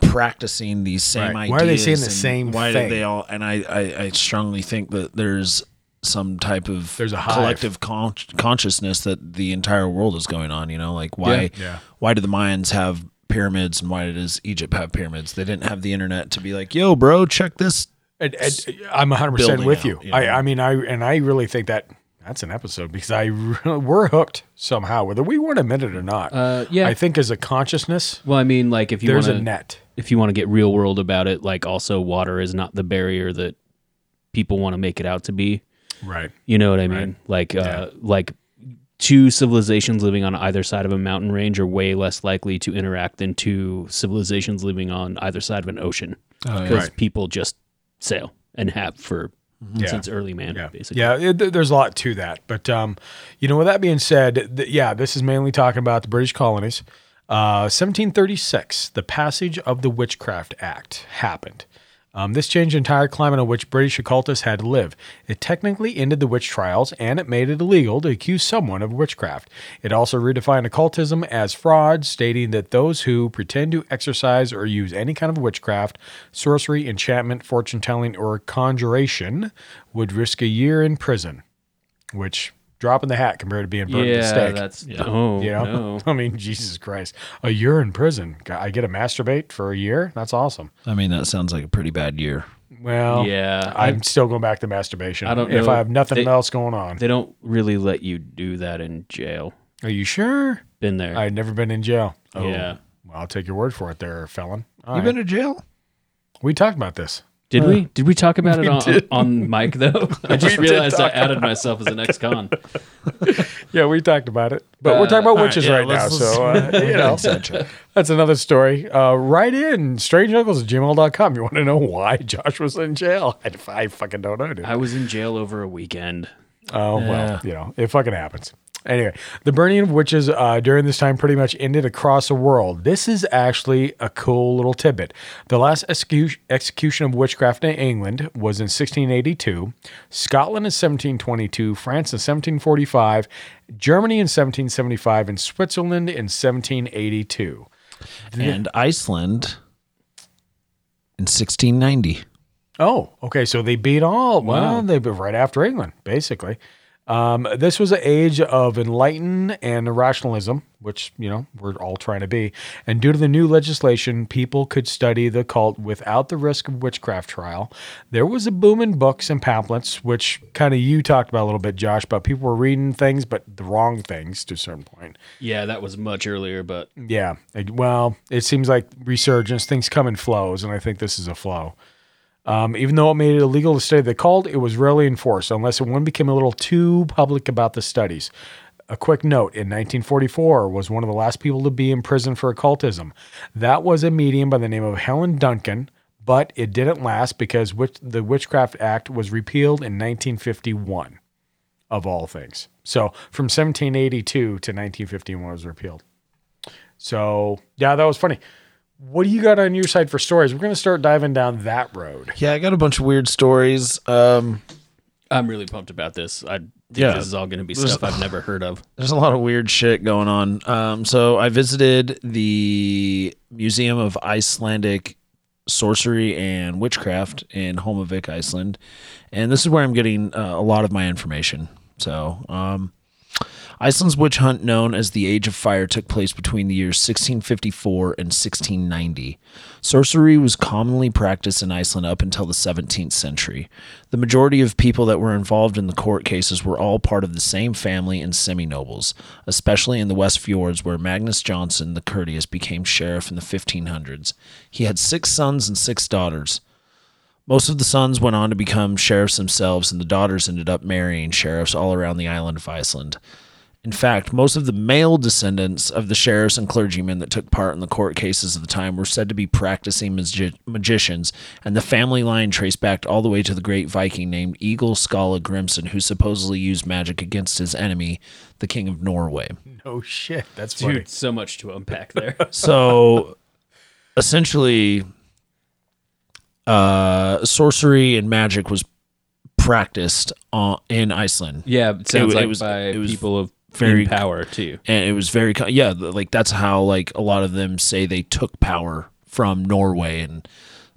practicing these same Right. ideas? Why are they saying the same Why thing? do they all? And I, I I strongly think that there's some type of There's a hive. collective con- consciousness that the entire world is going on. You know, like why Yeah. Yeah. why did the Mayans have pyramids and why does Egypt have pyramids? They didn't have the internet to be like, yo, bro, check this And, and I'm 100 percent building with out, you. you know? I, I mean, I and I really think that that's an episode because I re- we're hooked somehow, whether we want to admit it or not. Uh, yeah. I think as a consciousness, Well, I mean, like if you there's wanna, a net. if you want to get real world about it, like also water is not the barrier that people want to make it out to be. Right. You know what I mean? Like, uh, like two civilizations living on either side of a mountain range are way less likely to interact than two civilizations living on either side of an ocean because Right. people just sail and have for Yeah. since early man, Yeah, basically. yeah. It, there's a lot to that, but um, you know, with that being said, th- yeah, this is mainly talking about the British colonies. Uh, 1736, the passage of the Witchcraft Act happened. Um, this changed the entire climate in which British occultists had to live. It technically ended the witch trials and it made it illegal to accuse someone of witchcraft. It also redefined occultism as fraud, stating that those who pretend to exercise or use any kind of witchcraft, sorcery, enchantment, fortune telling, or conjuration would risk a year in prison, which dropping the hat compared to being burned at the Yeah, stake. that's oh you know, no. I mean, Jesus Christ, a year in prison. I get to masturbate for a year. That's awesome. I mean, that sounds like a pretty bad year. Well, Yeah, I'm I- still going back to masturbation. I don't if know. I have nothing They- else going on. They don't really let you do that in jail. Are you sure? Been there. I've never been in jail. Oh, Yeah. Well, I'll take your word for it, there, felon. All You right. been to jail? we talked about this. Did we? Did we talk about it on, on mic though? I just realized I talk added myself as an ex-con. Yeah, we talked about it, but Uh, we're talking about all right, witches yeah, right, now. let's- So, uh, you know, that's another story. Uh, write in strangeuncles at gmail.com. You want to know why Josh was in jail? I, I fucking don't know, dude. I was in jail over a weekend. Oh Yeah. well, you know, it fucking happens. Anyway, the burning of witches uh, during this time pretty much ended across the world. This is actually a cool little tidbit. The last execu- execution of witchcraft in England was in 1682, Scotland in 1722, France in 1745, Germany in 1775, and Switzerland in 1782. And Iceland in 1690. Oh, okay. So they beat all. Well, they beat right after England, basically. Um, this was an age of enlightenment and rationalism, which you know we're all trying to be. And due to the new legislation, people could study the cult without the risk of witchcraft trial. There was a boom in books and pamphlets, which kind of you talked about a little bit, Josh. But people were reading things, but the wrong things to a certain point. Yeah, that was much earlier, but Yeah. Well, it seems like resurgence, things come in flows, and I think this is a flow. Um, even though it made it illegal to study the cult, it was rarely enforced unless one became a little too public about the studies. A quick note in 1944 was one of the last people to be in prison for occultism. That was a medium by the name of Helen Duncan, but it didn't last because witch- the Witchcraft Act was repealed in 1951, of all things. So from 1782 to 1951 was repealed. So yeah, that was funny. What do you got on your side for stories? We're going to start diving down that road. Yeah, I got a bunch of weird stories. Um, I'm really pumped about this. I think Yeah. this is all going to be stuff I've never heard of. There's a lot of weird shit going on. Um, so I visited the Museum of Icelandic Sorcery and Witchcraft in Holmavik, Iceland, and this is where I'm getting uh, a lot of my information. So, um, Iceland's witch hunt, known as the Age of Fire, took place between the years 1654 and 1690. Sorcery was commonly practiced in Iceland up until the 17th century. The majority of people that were involved in the court cases were all part of the same family and semi nobles, especially in the West Fjords, where Magnus Johnson the Courteous became sheriff in the 1500s. He had six sons and six daughters. Most of the sons went on to become sheriffs themselves, and the daughters ended up marrying sheriffs all around the island of Iceland. In fact, most of the male descendants of the sheriffs and clergymen that took part in the court cases of the time were said to be practicing magi- magicians, and the family line traced back all the way to the great Viking named Eagle Skalla Grimson, who supposedly used magic against his enemy, the King of Norway. Oh shit, that's funny. Dude, so much to unpack there. So essentially, uh, sorcery and magic was practiced on, in Iceland. yeah, it sounds It- it like was- by it was people of very- very power too. and it was very co- yeah like that's how like a lot of them say they took power from Norway and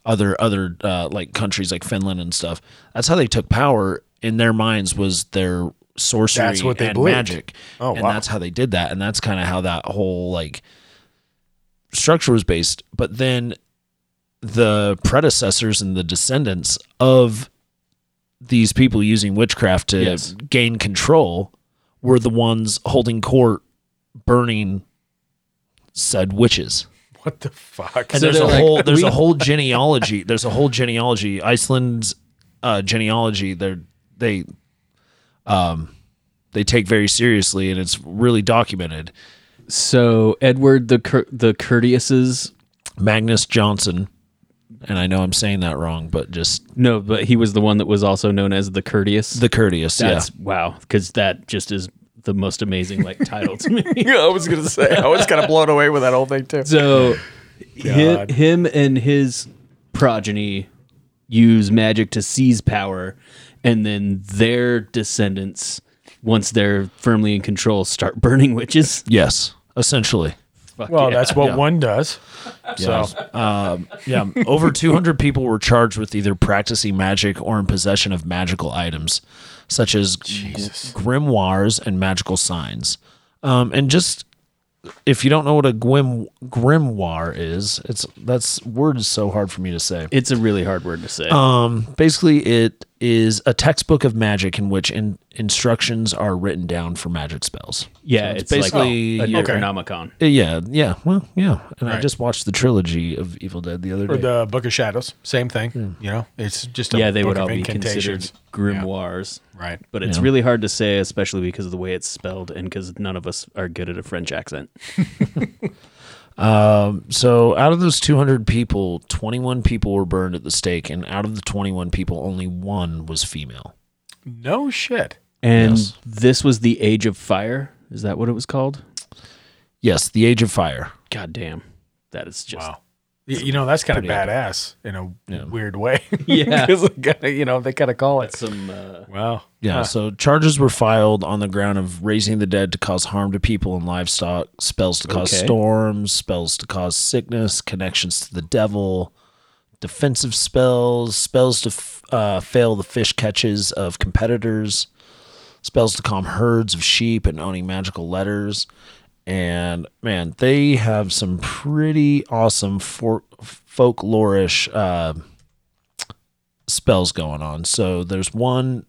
other other uh, like countries like Finland and stuff that's how they took power in their minds was their sorcery That's what they and believed. magic Oh, and wow. that's how they did that and that's kind of how that whole like structure was based but then the predecessors and the descendants of these people using witchcraft to Yes. gain control were the ones holding court burning said witches. What the fuck? And So there's a like, whole there's we- a whole genealogy. There's a whole genealogy. Iceland's uh, genealogy. They're they um they take very seriously, and it's really documented. So Edward the Cour- the Courteouses. Magnus Johnson, and I know I'm saying that wrong, but just No, but he was the one that was also known as the Courteous. the courteous. That's wow, because that just is the most amazing like title to me. I was gonna say I was kind of blown away with that whole thing too. So hi- God. him and his progeny use magic to seize power, and then their descendants, once they're firmly in control, start burning witches. Yes, essentially. Fuck Well, yeah. that's what Yeah. one does. So Um, yeah, over 200 people were charged with either practicing magic or in possession of magical items, such as g- grimoires and magical signs. Um, and just if you don't know what a grim, grimoire is, it's that's word is so hard for me to say. It's a really hard word to say. Um, basically, it is a textbook of magic in which in, instructions are written down for magic spells. yeah, so it's, it's basically like a your- Necronomicon. Uh, Yeah, yeah, well, yeah. And I just watched the trilogy of Evil Dead the other day. or the Book of Shadows, same thing. You know, it's just a Yeah, they book would of all be considered incantations. grimoires. Right. But it's Yeah. really hard to say, especially because of the way it's spelled and because none of us are good at a French accent. Um, so out of those 200 people, 21 people were burned at the stake, and out of the 21 people, only one was female. No shit. And Yes. this was the Age of Fire. Is that what it was called? Yes, the Age of Fire. God damn. That is just Wow. Y- You know, that's kind of Pretty epic. badass in a Yeah. weird way. Yeah. 'Cause they kinda- you know, they kind of call it. some uh, Wow. Yeah, Huh. so charges were filed on the ground of raising the dead to cause harm to people and livestock, spells to cause Okay. storms, spells to cause sickness, connections to the devil, defensive spells, spells to f- uh, fail the fish catches of competitors, spells to calm herds of sheep, and owning magical letters. And man, they have some pretty awesome for- folklorish uh, spells going on. So there's one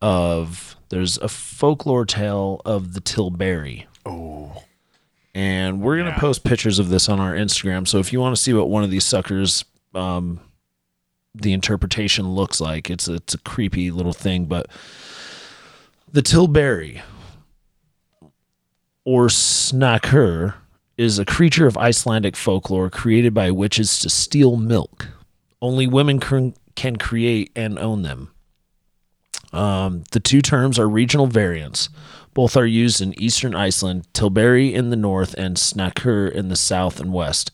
of there's a folklore tale of the tilberi. Oh. And we're gonna Yeah. post pictures of this on our Instagram. So if you want to see what one of these suckers um the interpretation looks like, it's a, it's a creepy little thing, but the tilberi or Snakkur is a creature of Icelandic folklore created by witches to steal milk. Only women can, create and own them. Um, the two terms are regional variants. Both are used in eastern Iceland, Tilberi in the north, and Snakkur in the south and west.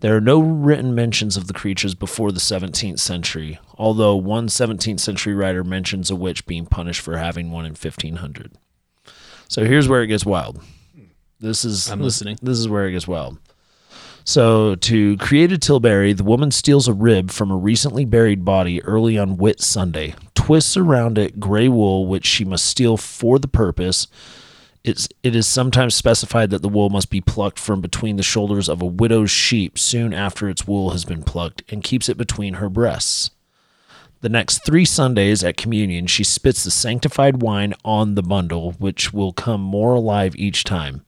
There are no written mentions of the creatures before the 17th century, although one 17th century writer mentions a witch being punished for having one in 1500. So here's where it gets wild. This is I'm this- listening. This is where it gets wild. So, to create a tilberi, the woman steals a rib from a recently buried body early on Whit Sunday, twists around it gray wool, which she must steal for the purpose. It's, it is sometimes specified that the wool must be plucked from between the shoulders of a widow's sheep soon after its wool has been plucked and keeps it between her breasts. The next three Sundays at communion, she spits the sanctified wine on the bundle, which will come more alive each time.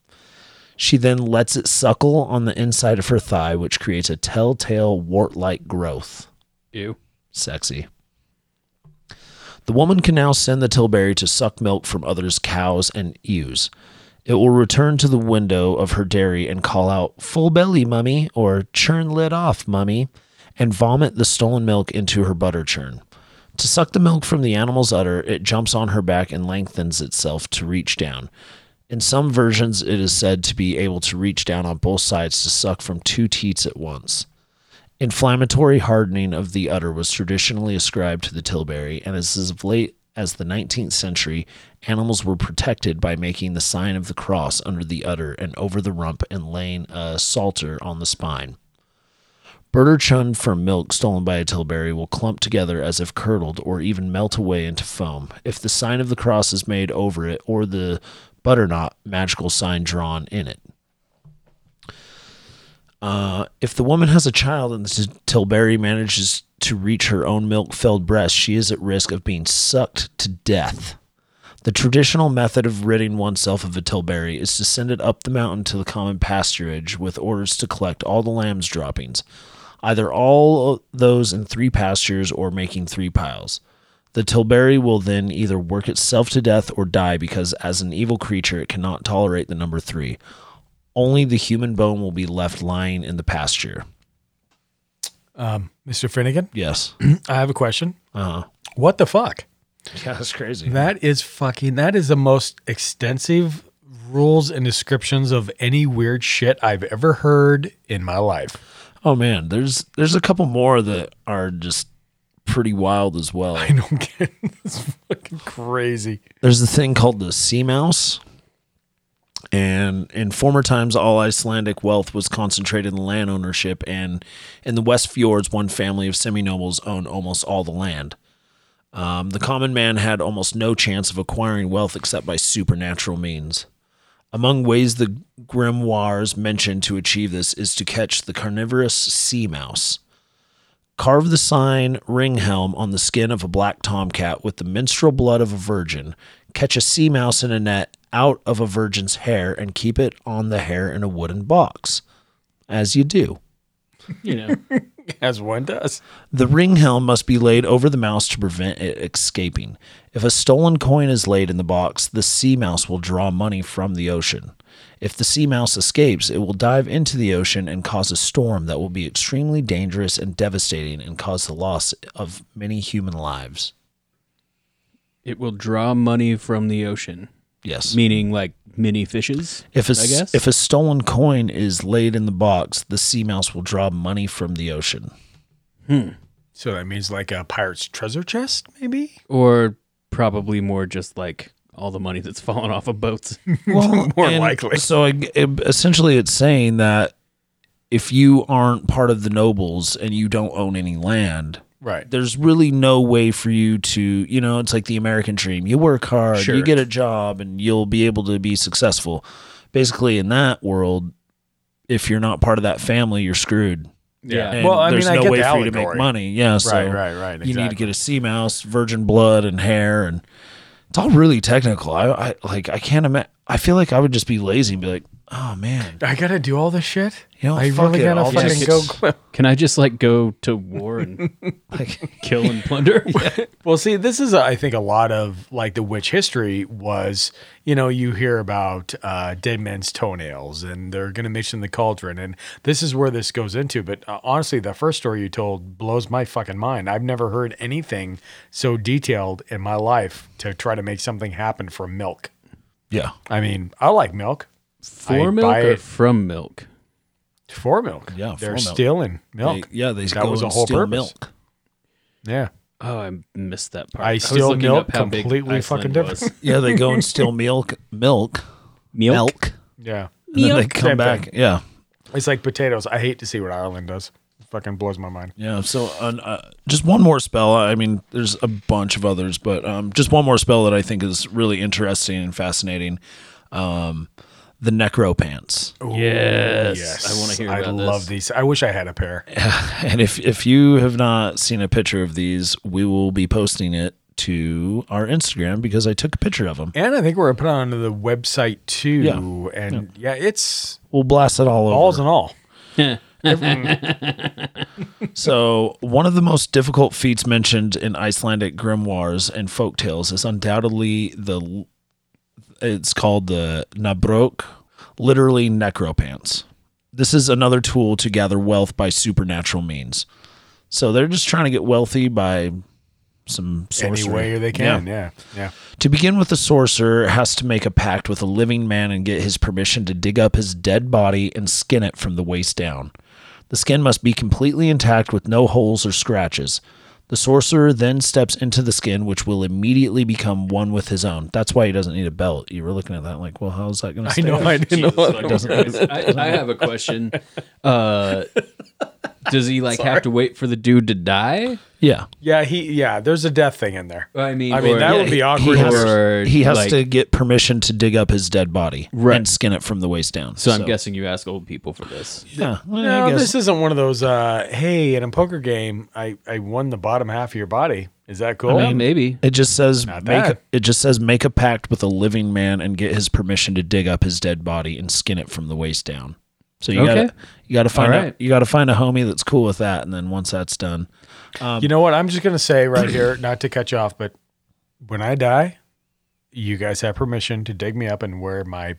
She then lets it suckle on the inside of her thigh, which creates a telltale wart like growth. Ew. Sexy. The woman can now send the Tilberi to suck milk from others' cows and ewes. It will return to the window of her dairy and call out, Full belly, mummy, or churn lid off, mummy, and vomit the stolen milk into her butter churn. To suck the milk from the animal's udder, it jumps on her back and lengthens itself to reach down. In some versions, it is said to be able to reach down on both sides to suck from two teats at once. Inflammatory hardening of the udder was traditionally ascribed to the Tilberi, and as of late as the 19th century, animals were protected by making the sign of the cross under the udder and over the rump and laying a salter on the spine. Birder chun from milk stolen by a Tilberi will clump together as if curdled or even melt away into foam if the sign of the cross is made over it or the butternut magical sign drawn in it. Uh, if the woman has a child and the Tilberi manages to reach her own milk filled breast, she is at risk of being sucked to death. The traditional method of ridding oneself of a Tilberi is to send it up the mountain to the common pasturage with orders to collect all the lamb's droppings, either all those in three pastures or making three piles. The Tilberi will then either work itself to death or die because, as an evil creature, it cannot tolerate the number three. Only the human bone will be left lying in the pasture. Um, Mr. Finnegan, Yes. I have a question. Uh, huh. What the fuck? yeah, that's crazy. That is fucking. That is the most extensive rules and descriptions of any weird shit I've ever heard in my life. Oh man, there's there's a couple more that are just pretty wild as well. I don't get. It's fucking crazy. There's a thing called the sea mouse. And in former times, all Icelandic wealth was concentrated in land ownership, and in the West Fjords, one family of semi nobles owned almost all the land. Um, the common man had almost no chance of acquiring wealth except by supernatural means. Among ways the grimoires mention to achieve this is to catch the carnivorous sea mouse. Carve the sign ring helm on the skin of a black tomcat with the menstrual blood of a virgin. Catch a sea mouse in a net out of a virgin's hair and keep it on the hair in a wooden box. As you do. You know, As one does. The ring helm must be laid over the mouse to prevent it escaping. If a stolen coin is laid in the box, the sea mouse will draw money from the ocean. If the sea mouse escapes, it will dive into the ocean and cause a storm that will be extremely dangerous and devastating and cause the loss of many human lives. It will draw money from the ocean. Yes. Meaning like mini fishes. If a, I guess. if a stolen coin is laid in the box, the sea mouse will draw money from the ocean. Hmm. So that means like a pirate's treasure chest, maybe? or probably more just like all the money that's fallen off of boats. Well, More likely. So it- it- essentially, it's saying that if you aren't part of the nobles and you don't own any land, Right. there's really no way for you to, you know, it's like the American dream. You work hard, Sure. you get a job, and you'll be able to be successful. Basically, in that world, if you're not part of that family, you're screwed. Yeah. And Well, I there's mean, I no get way the for you to make money. Yeah, so Right, right, right, You need to get a sea mouse, virgin blood, and hair, and it's all really technical. I, I like. I can't imagine. I feel like I would just be lazy and be like, "Oh man, I gotta do all this shit. You know, I fuck really it, gotta I'll fucking just- go. Cl- Can I just like go to war and like, kill and plunder? well, see, this is, I think, a lot of like the witch history was. You know, you hear about uh, dead men's toenails, and they're gonna mix in the cauldron, and this is where this goes into. But uh, honestly, the first story you told blows my fucking mind. I've never heard anything so detailed in my life to try to make something happen from milk. yeah." I mean, I like milk. For I milk buy or it from milk? for milk. Yeah, for they're milk. stealing milk. They- yeah, they that go was a and whole steal purpose. milk. Yeah. Oh, I missed that part. I was steal looking milk up how big completely fucking different. was. Yeah, they go and steal milk, milk, Milk? milk, Yeah. and then they come Same back. thing. Yeah, It's like potatoes. I hate to see what Ireland does. It fucking blows my mind. yeah. So, uh, uh, just one more spell. I mean, there's a bunch of others, but um, just one more spell that I think is really interesting and fascinating. Um, the necropants. Yes. I want to hear I about love this. these. I wish I had a pair. And if if you have not seen a picture of these, we will be posting it to our Instagram because I took a picture of them. And I think we're gonna put it onto the website too. Yeah. And yeah, it's We'll blast it all over. balls and all. So, one of the most difficult feats mentioned in Icelandic grimoires and folk tales is undoubtedly the it's called the Nabrok, literally necropants. This is another tool to gather wealth by supernatural means. So they're just trying to get wealthy by some Any sorcery. way they can. Yeah. Yeah. To begin with, the sorcerer has to make a pact with a living man and get his permission to dig up his dead body and skin it from the waist down. The skin must be completely intact with no holes or scratches. The sorcerer then steps into the skin, which will immediately become one with his own. That's why he doesn't need a belt. You were looking at that like, well, how's that going to I know. I didn't know. Jesus, what like, that was. I, I have a question. Uh, does he like have to wait for the dude to die? Yeah. Yeah. He. Yeah. There's a death thing in there. I mean, I mean, or- that would be awkward. He has, Or, he has like- to get permission to dig up his dead body Right. and skin it from the waist down. So I'm guessing you ask old people for this. Yeah. well, No, I guess. this isn't one of those. Uh, hey, in a poker game, I I won the bottom half of your body. Is that cool? Well, maybe. It just says Not make bad. it just says make a pact with a living man and get his permission to dig up his dead body and skin it from the waist down. So you Okay. gotta you gotta find All a, you gotta find a homie that's cool with that, and then once that's done, you know what? I'm just gonna say right here, not to cut you off, but when I die, you guys have permission to dig me up and wear my.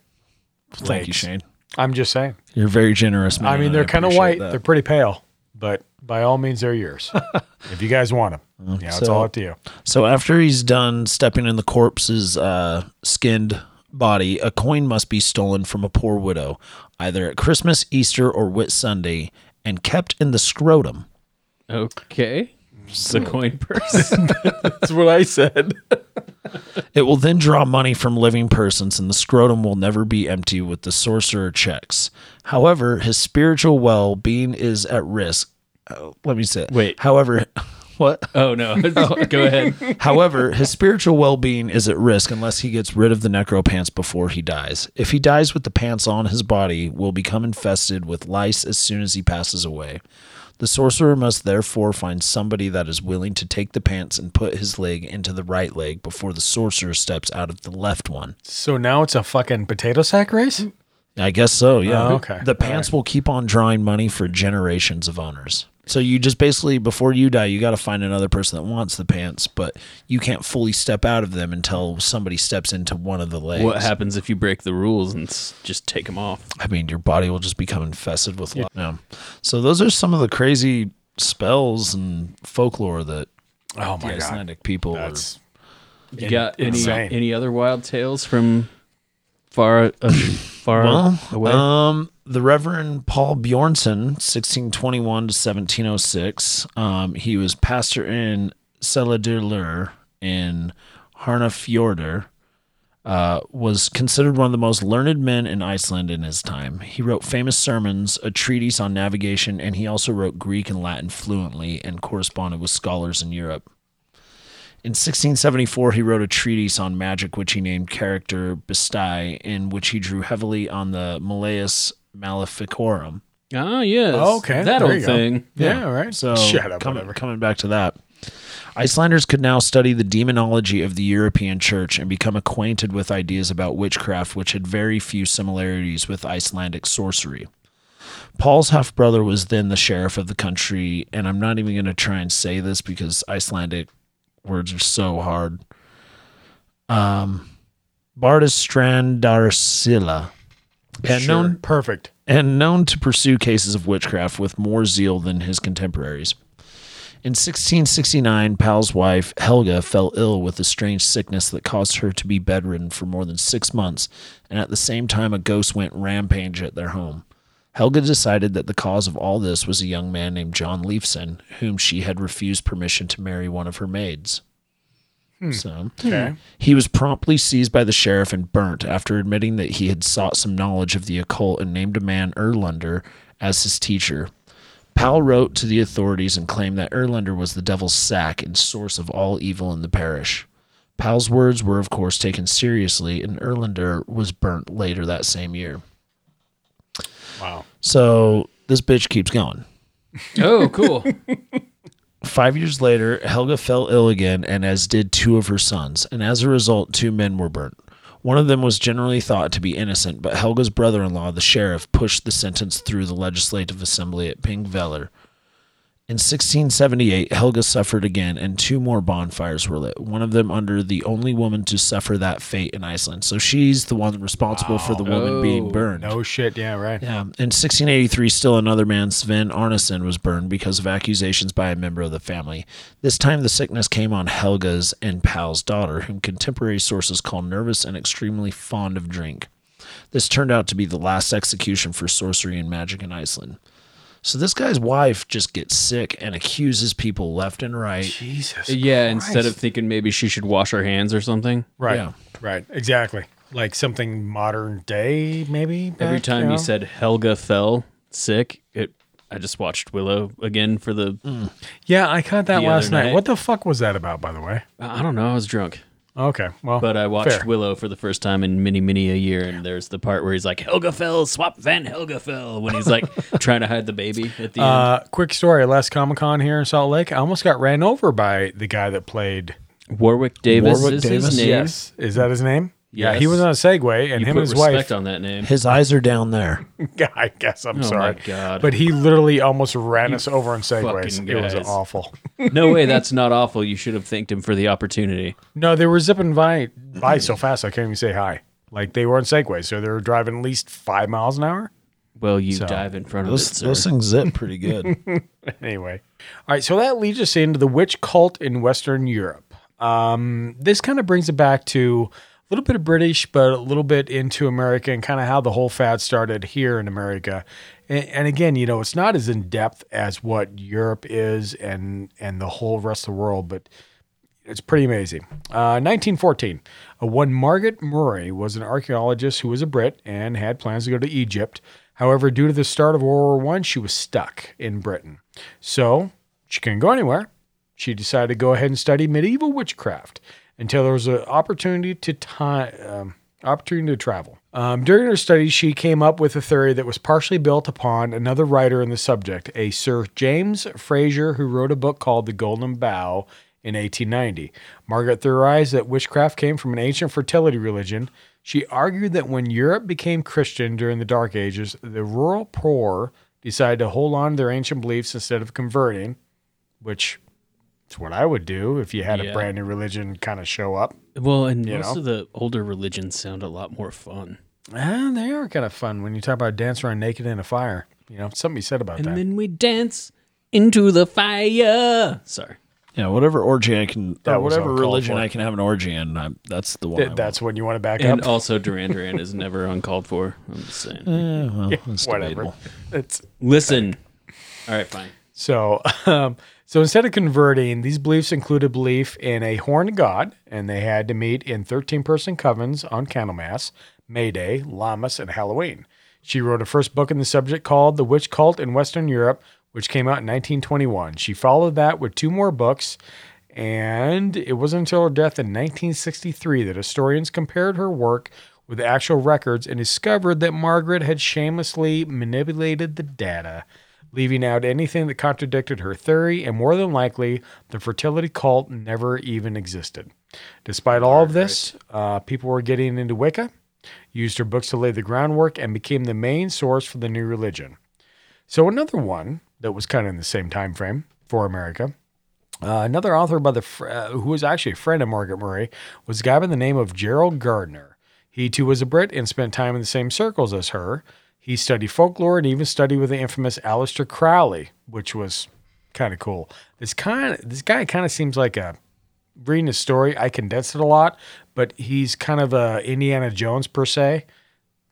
thank you, legs. Shane. I'm just saying. You're very generous, man. I mean, and they're kind of appreciate white. that. They're pretty pale, but by all means, they're yours. if you guys want them, yeah, it's so- all up to you. So after he's done stepping in the corpse's uh, skinned body, a coin must be stolen from a poor widow, either at Christmas, Easter, or Whit Sunday, and kept in the scrotum. Okay. The coin purse. That's what I said. It will then draw money from living persons, and the scrotum will never be empty with the sorcerer checks. However, his spiritual well being is at risk. Uh, let me say it. Wait. However, what? oh no. Go ahead. However, his spiritual well being is at risk unless he gets rid of the necropants before he dies. If he dies with the pants on, his body will become infested with lice as soon as he passes away. The sorcerer must therefore find somebody that is willing to take the pants and put his leg into the right leg before the sorcerer steps out of the left one. So now it's a fucking potato sack race. I guess so, yeah. Oh, okay. The pants will keep on drawing money for generations of owners. So you just basically before you die, you got to find another person that wants the pants, but you can't fully step out of them until somebody steps into one of the legs. What happens if you break the rules and s- just take them off? I mean, your body will just become infested with yeah. yeah. So those are some of the crazy spells and folklore that Oh the my god, Icelandic people that's You got any insane. any other wild tales from far uh, far Well, away? um, the Reverend Paul Bjornson, 1621 to 1706. Um, he was pastor in Selárdalur in Harnafjordur. Uh, was considered one of the most learned men in Iceland in his time. He wrote famous sermons, a treatise on navigation, and he also wrote Greek and Latin fluently and corresponded with scholars in Europe. In 1674, he wrote a treatise on magic, which he named Character Bestiae, in which he drew heavily on the Malleus Maleficarum. Ah, yes. Oh, okay, That there old thing. Yeah, Right. So Shut up, coming, coming back to that. Icelanders could now study the demonology of the European church and become acquainted with ideas about witchcraft which had very few similarities with Icelandic sorcery. Paul's half brother was then the sheriff of the country, and I'm not even going to try and say this because Icelandic words are so hard. Um, Bardus Strandarsila, and Sure. known Perfect. and known to pursue cases of witchcraft with more zeal than his contemporaries. In 1669, Pal's wife, Helga, fell ill with a strange sickness that caused her to be bedridden for more than six months, and at the same time, a ghost went rampage at their home. Helga decided that the cause of all this was a young man named John Leifson, whom she had refused permission to marry one of her maids. Hmm. So, Okay. he was promptly seized by the sheriff and burnt after admitting that he had sought some knowledge of the occult and named a man Erlander as his teacher. Powell wrote to the authorities and claimed that Erlander was the devil's sack and source of all evil in the parish. Powell's words were, of course, taken seriously, and Erlander was burnt later that same year. Wow. So this bitch keeps going. Oh, cool. Five years later, Helga fell ill again, and as did two of her sons, and as a result, two men were burnt. One of them was generally thought to be innocent, but Helga's brother in law, the sheriff, pushed the sentence through the legislative assembly at Pingvellir. In 1678, Helga suffered again, and two more bonfires were lit, one of them under the only woman to suffer that fate in Iceland. So she's the one responsible for the woman being Oh, burned. No shit. Yeah, right. Yeah. In 1683, still another man, Sven Arneson, was burned because of accusations by a member of the family. This time, the sickness came on Helga's and Pal's daughter, whom contemporary sources call nervous and extremely fond of drink. This turned out to be the last execution for sorcery and magic in Iceland. So this guy's wife just gets sick and accuses people left and right. Jesus. yeah, instead of thinking maybe she should wash her hands or something. Right. Yeah. Right. Exactly. Like something modern day, maybe. Every back, time know? you said Helga fell sick, it I just watched Willow again for the mm. Yeah, I caught that last night. night. What the fuck was that about, by the way? I don't know, I was drunk. Okay. Well, But I watched fair. Willow for the first time in many, many a year, and there's the part where he's like, Helga fell, swap Van Helga fell, when he's like trying to hide the baby at the end. Uh, quick story. Last Comic Con here in Salt Lake, I almost got ran over by the guy that played Warwick Davis Warwick is Davis? name. Yes. Is that his name? Yeah, he was on a Segway, and You him put and his respect wife. on that name. His eyes are down there. I guess I'm Oh sorry. my God. But he literally almost ran us over in Segways. fucking It was guys. awful. no way, that's not awful. You should have thanked him for the opportunity. No, they were zipping by by so fast I can't even say hi. Like they were on Segway, so they were driving at least five miles an hour. Well, you So, dive in front of Those, it, sir. those things zip pretty good. anyway, all right. So that leads us into the witch cult in Western Europe. Um, this kind of brings it back to a little bit of British, but a little bit into America and kind of how the whole fad started here in America. And, and again, you know, it's not as in depth as what Europe is and and the whole rest of the world, but it's pretty amazing. Uh, 1914, uh, one Margaret Murray was an archaeologist who was a Brit and had plans to go to Egypt. However, due to the start of World War One, she was stuck in Britain, so she couldn't go anywhere. She decided to go ahead and study medieval witchcraft until there was an opportunity to time um, opportunity to travel. Um, during her studies, she came up with a theory that was partially built upon another writer in the subject, a Sir James Frazer, who wrote a book called The Golden Bough in 1890. Margaret theorized that witchcraft came from an ancient fertility religion. She argued that when Europe became Christian during the Dark Ages, the rural poor decided to hold on to their ancient beliefs instead of converting, which is what I would do if you had a brand new religion kind of show up. well, and you most know? of the older religions sound a lot more fun. Ah, they are kind of fun when you talk about dancing around naked in a fire. You know, something you said about And that. And then we dance into the fire. Sorry. Yeah, whatever orgy I can, That whatever religion. I can have an orgy in, I'm, that's the one. Th- that's when you want to back And up. And also, Duran Duran is never uncalled for. I'm just saying. want. Eh, well, Yeah, it's whatever. debatable. It's Listen. All right, fine. So, um, so instead of converting, these beliefs included belief in a horned god, and they had to meet in 13 person covens on Candlemas, May Day, Lammas, and Halloween. She wrote a first book in the subject called The Witch Cult in Western Europe, which came out in 1921. She followed that with two more books, and it wasn't until her death in 1963 that historians compared her work with actual records and discovered that Margaret had shamelessly manipulated the data leaving out anything that contradicted her theory, and more than likely, the fertility cult never even existed. Despite all of this, uh, people were getting into Wicca, used her books to lay the groundwork, and became the main source for the new religion. So another one that was kind of in the same time frame for America. Uh, another author by the fr- uh, who was actually a friend of Margaret Murray was a guy by the name of Gerald Gardner. He too was a Brit and spent time in the same circles as her. He studied folklore and even studied with the infamous Aleister Crowley, which was kind of cool. This kind of this guy kind of seems like a reading his story. I condensed it a lot, but he's kind of a Indiana Jones per se.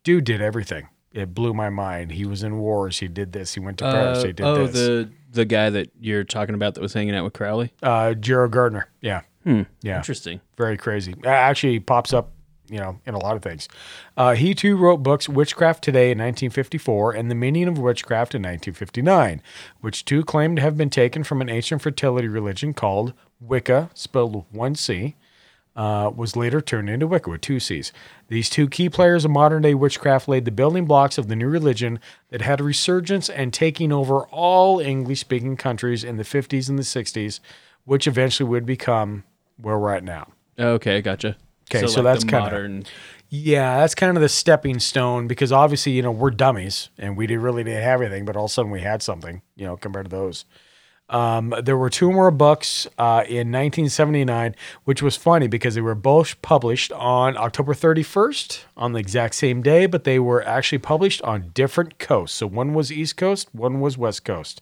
Dude did everything. It blew my mind. He was in wars. He did this. He went to Paris. Uh, he did oh, this. the the guy that you're talking about that was hanging out with Crowley. Uh, Gerald Gardner. Yeah. Hmm. Yeah. Interesting. Very crazy. Uh, Actually, he pops up, you know, in a lot of things. Uh, he too wrote books Witchcraft Today in 1954 and The Meaning of Witchcraft in 1959, which two claim to have been taken from an ancient fertility religion called Wicca, spelled with one C. Uh, was later turned into Wicca with two C's. These two key players of modern day witchcraft laid the building blocks of the new religion that had a resurgence and taking over all English speaking countries in the 50s and the 60s, which eventually would become where we're at now. Okay, gotcha. Okay, so, like that's kind modern. of yeah, that's kind of the stepping stone because obviously you know we're dummies and we didn't really didn't have anything, but all of a sudden we had something, you know, compared to those. Um, there were two more books uh, in 1979, which was funny because they were both published on October 31st on the exact same day, but they were actually published on different coasts. So one was East Coast, one was West Coast.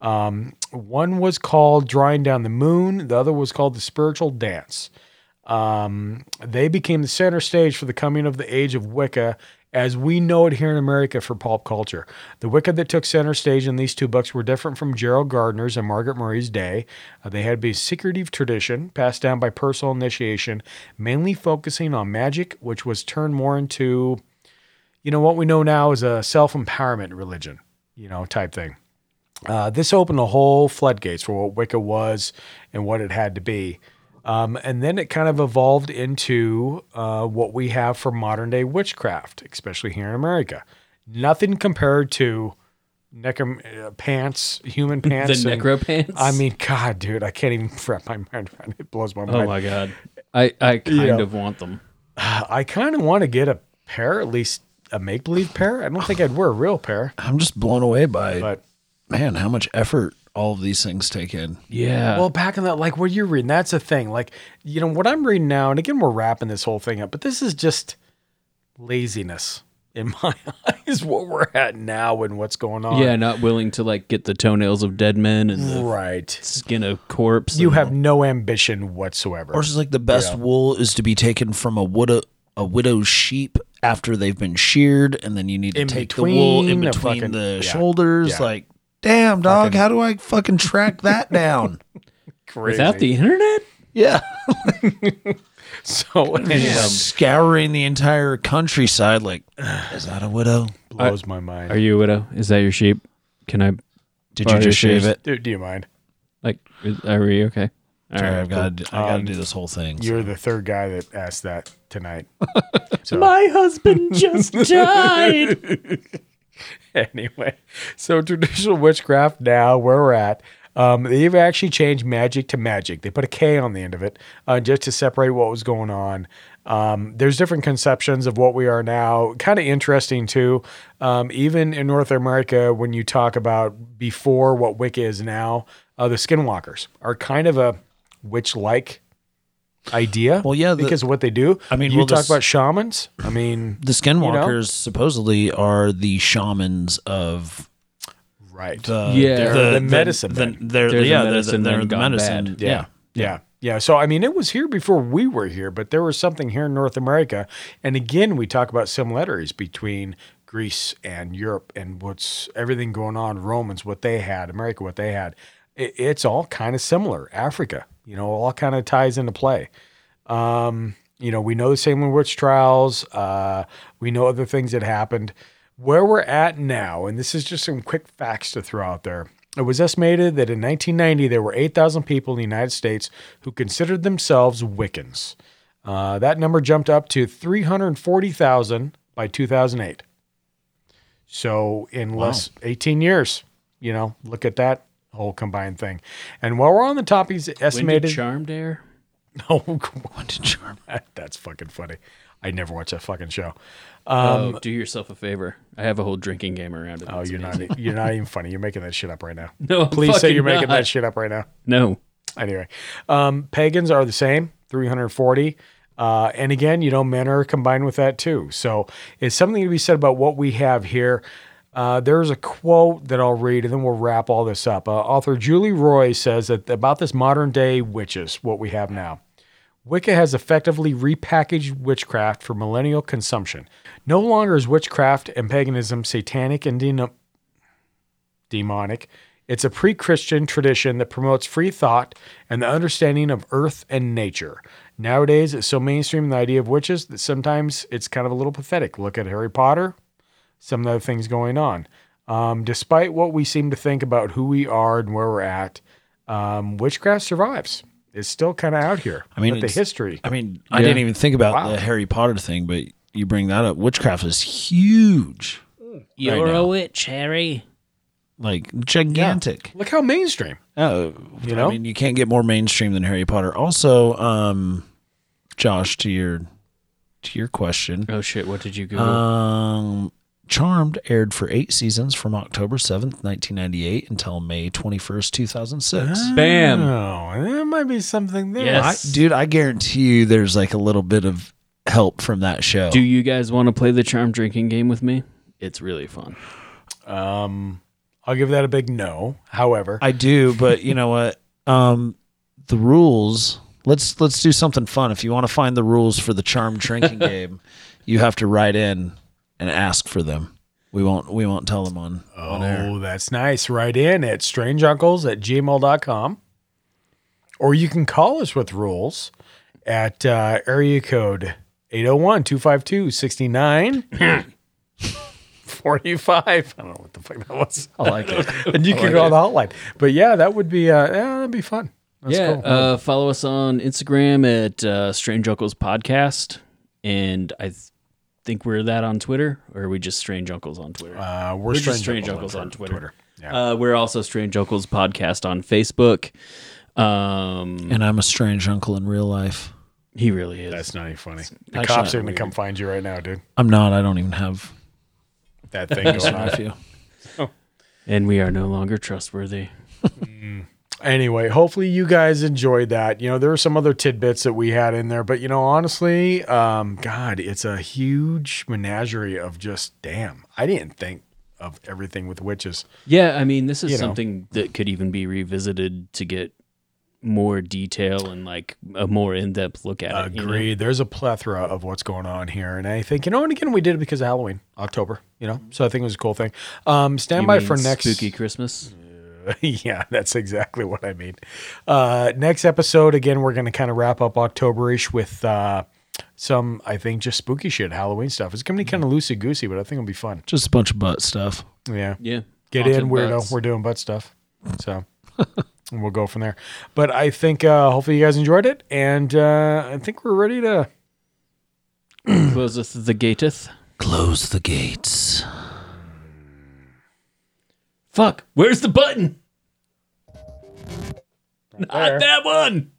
Um, one was called Drawing Down the Moon, the other was called The Spiral Dance. Um, they became the center stage for the coming of the age of Wicca as we know it here in America for pulp culture. The Wicca that took center stage in these two books were different from Gerald Gardner's and Margaret Murray's day. Uh, they had a secretive tradition passed down by personal initiation, mainly focusing on magic, which was turned more into, you know, what we know now as a self empowerment religion, you know, type thing. Uh, this opened the whole floodgates for what Wicca was and what it had to be. Um, and then it kind of evolved into uh, what we have for modern day witchcraft, especially here in America. Nothing compared to necrom- uh, pants, human pants. and- necro pants? I mean, God, dude, I can't even wrap my mind around it. It blows my mind. Oh my god, I I kind You know. of want them. I kind of want to get a pair, at least a make believe pair. I don't think I'd wear a real pair. I'm just blown away by But man how much effort all of these things take in. Yeah. Well, back in that, like what you're reading, that's a thing. Like, you know, what I'm reading now, and again, we're wrapping this whole thing up, but this is just laziness in my eyes, what we're at now and what's going on. yeah, not willing to like get the toenails of dead men and the Right. skin of corpse. You and- have no ambition whatsoever. Or it's like the best Yeah. wool is to be taken from a widow a widow's sheep after they've been sheared, and then you need to In take the wool in between the between fucking- the yeah. shoulders. Yeah. Like, damn dog, Fucking- how do I fucking track that down? Crazy. without the internet. yeah, so anyway, scouring the entire countryside. Like, is that a widow? blows my mind. Are you a widow? Is that your sheep? Can I? Did borrow you just shave it? do, do you mind? Like, is- are we okay? All Sorry, right, I've got to. I got to Um, do this whole thing. You're the third guy that asked that tonight. So- My husband just died. anyway, so traditional witchcraft now, where we're at, um, they've actually changed magic to magic. They put a K on the end of it uh, just to separate what was going on. Um, there's different conceptions of what we are now. Kind of interesting too. Um, even in North America, when you talk about before what Wicca is now, uh, the Skinwalkers are kind of a witch-like idea. Well, yeah, the- because of what they do. I mean, you well, talk this- about shamans. I mean, the skinwalkers supposedly are the shamans of Right. The, Yeah. They're the, the medicine The, men. they're, They're the yeah, medicine they're, men they're the gone medicine. bad. Yeah. Yeah. Yeah. So, I mean, it was here before we were here, but there was something here in North America. And again, we talk about similarities between Greece and Europe and what's everything going on, Romans, what they had, America, what they had. It, it's all kind of similar. Africa, you know, all kind of ties into play. Um, you know, we know the Salem witch trials. Uh, we know other things that happened. Where we're at now, and this is just some quick facts to throw out there. It was estimated that in 1990 there were 8,000 people in the United States who considered themselves Wiccans. Uh, that number jumped up to 340,000 by 2008. So in less 18 years, you know, look at that whole combined thing. And while we're on the topic, it's When did estimated. Charmed air? Oh, come on, Charm. That's fucking funny. I never watched that fucking show. oh, do yourself a favor. I have a whole drinking game around it. Um, Oh, you're amazing. not. You're not even funny. You're making that shit up right now. No, I'm please say you're making that shit up right now. No. Anyway, um, pagans are the same, 340. Uh, and again, you know, men are combined with that too. So it's something to be said about what we have here. Uh, there's a quote that I'll read, and then we'll wrap all this up. Uh, author Julie Roy says that about this modern day witches, what we have now. Wicca has effectively repackaged witchcraft for millennial consumption. No longer is witchcraft and paganism satanic and deno- demonic. It's a pre Christian tradition that promotes free thought and the understanding of earth and nature. Nowadays, it's so mainstream the idea of witches that sometimes it's kind of a little pathetic. Look at Harry Potter, some of the other things going on. Um, despite what we seem to think about who we are and where we're at, um, witchcraft survives. It's still kind of out here. I mean, with the history. I mean, I didn't even think about Wow. the Harry Potter thing, but you bring that up. Witchcraft is huge. You're right a now. witch, Harry. Like gigantic. Look how mainstream. Oh, You know? I mean, you can't get more mainstream than Harry Potter. Also, um, Josh, to your to your question, Oh shit! What did you Google? um, Charmed aired for eight seasons from October seventh, nineteen ninety eight, until May twenty first, two thousand six. Bam. Oh, there might be something there. Yes. I, dude, I guarantee you, there's like a little bit of help from that show. Do you guys want to play the charm drinking game with me? It's really fun. Um, I'll give that a big no. However, I do, but you know what? Um, the rules. Let's let's do something fun. If you want to find the rules for the charm drinking game, you have to write in and ask for them. We won't we won't tell them on, on air. Oh, that's nice. Write in at strangeuncles at gmail.com. Or you can call us with rules at uh, area code 801 252 69 45. I don't know what the fuck that was. I like it. and you can call the hotline. But yeah, that would be, uh, yeah, that'd be fun. That's yeah. cool. Uh, follow us on Instagram at uh, Strange Uncles Podcast, and I th- think we're that on Twitter, or are we just Strange Uncles on Twitter? Uh, we're, we're strange, just Strange Uncles Uncles on Twitter. Yeah. Uh, we're also Strange Uncles Podcast on Facebook. Um, And I'm a strange uncle in real life. he really is. That's not even funny. The cops are going to come find you right now, dude. I'm not. I don't even have That thing going on. nephew. and we are no longer trustworthy. Anyway, hopefully you guys enjoyed that. You know, there were some other tidbits that we had in there, but you know, honestly, um, God, it's a huge menagerie of just damn. I didn't think of everything with witches. Yeah, I mean, this is You know. something that could even be revisited to get more detail and like a more in depth look at it. you know? Agreed. There's a plethora of what's going on here, and I think you know, and again, we did it because of Halloween, October. You know, so I think it was a cool thing. Um, stand You by for next spooky Christmas. yeah, that's exactly what I mean. Uh, next episode, again, we're going to kind of wrap up Octoberish with uh, some, I think, just spooky shit, Halloween stuff. It's going to be kind of loosey goosey, but I think it'll be fun. Just a bunch of butt stuff. Yeah. Yeah, Get Haunted in, weirdo. butts. We're doing butt stuff. So and we'll go from there. But I think uh, hopefully you guys enjoyed it. And uh, I think we're ready to. Closeth the gateth. Close the gates. Fuck, where's the button? Not that one.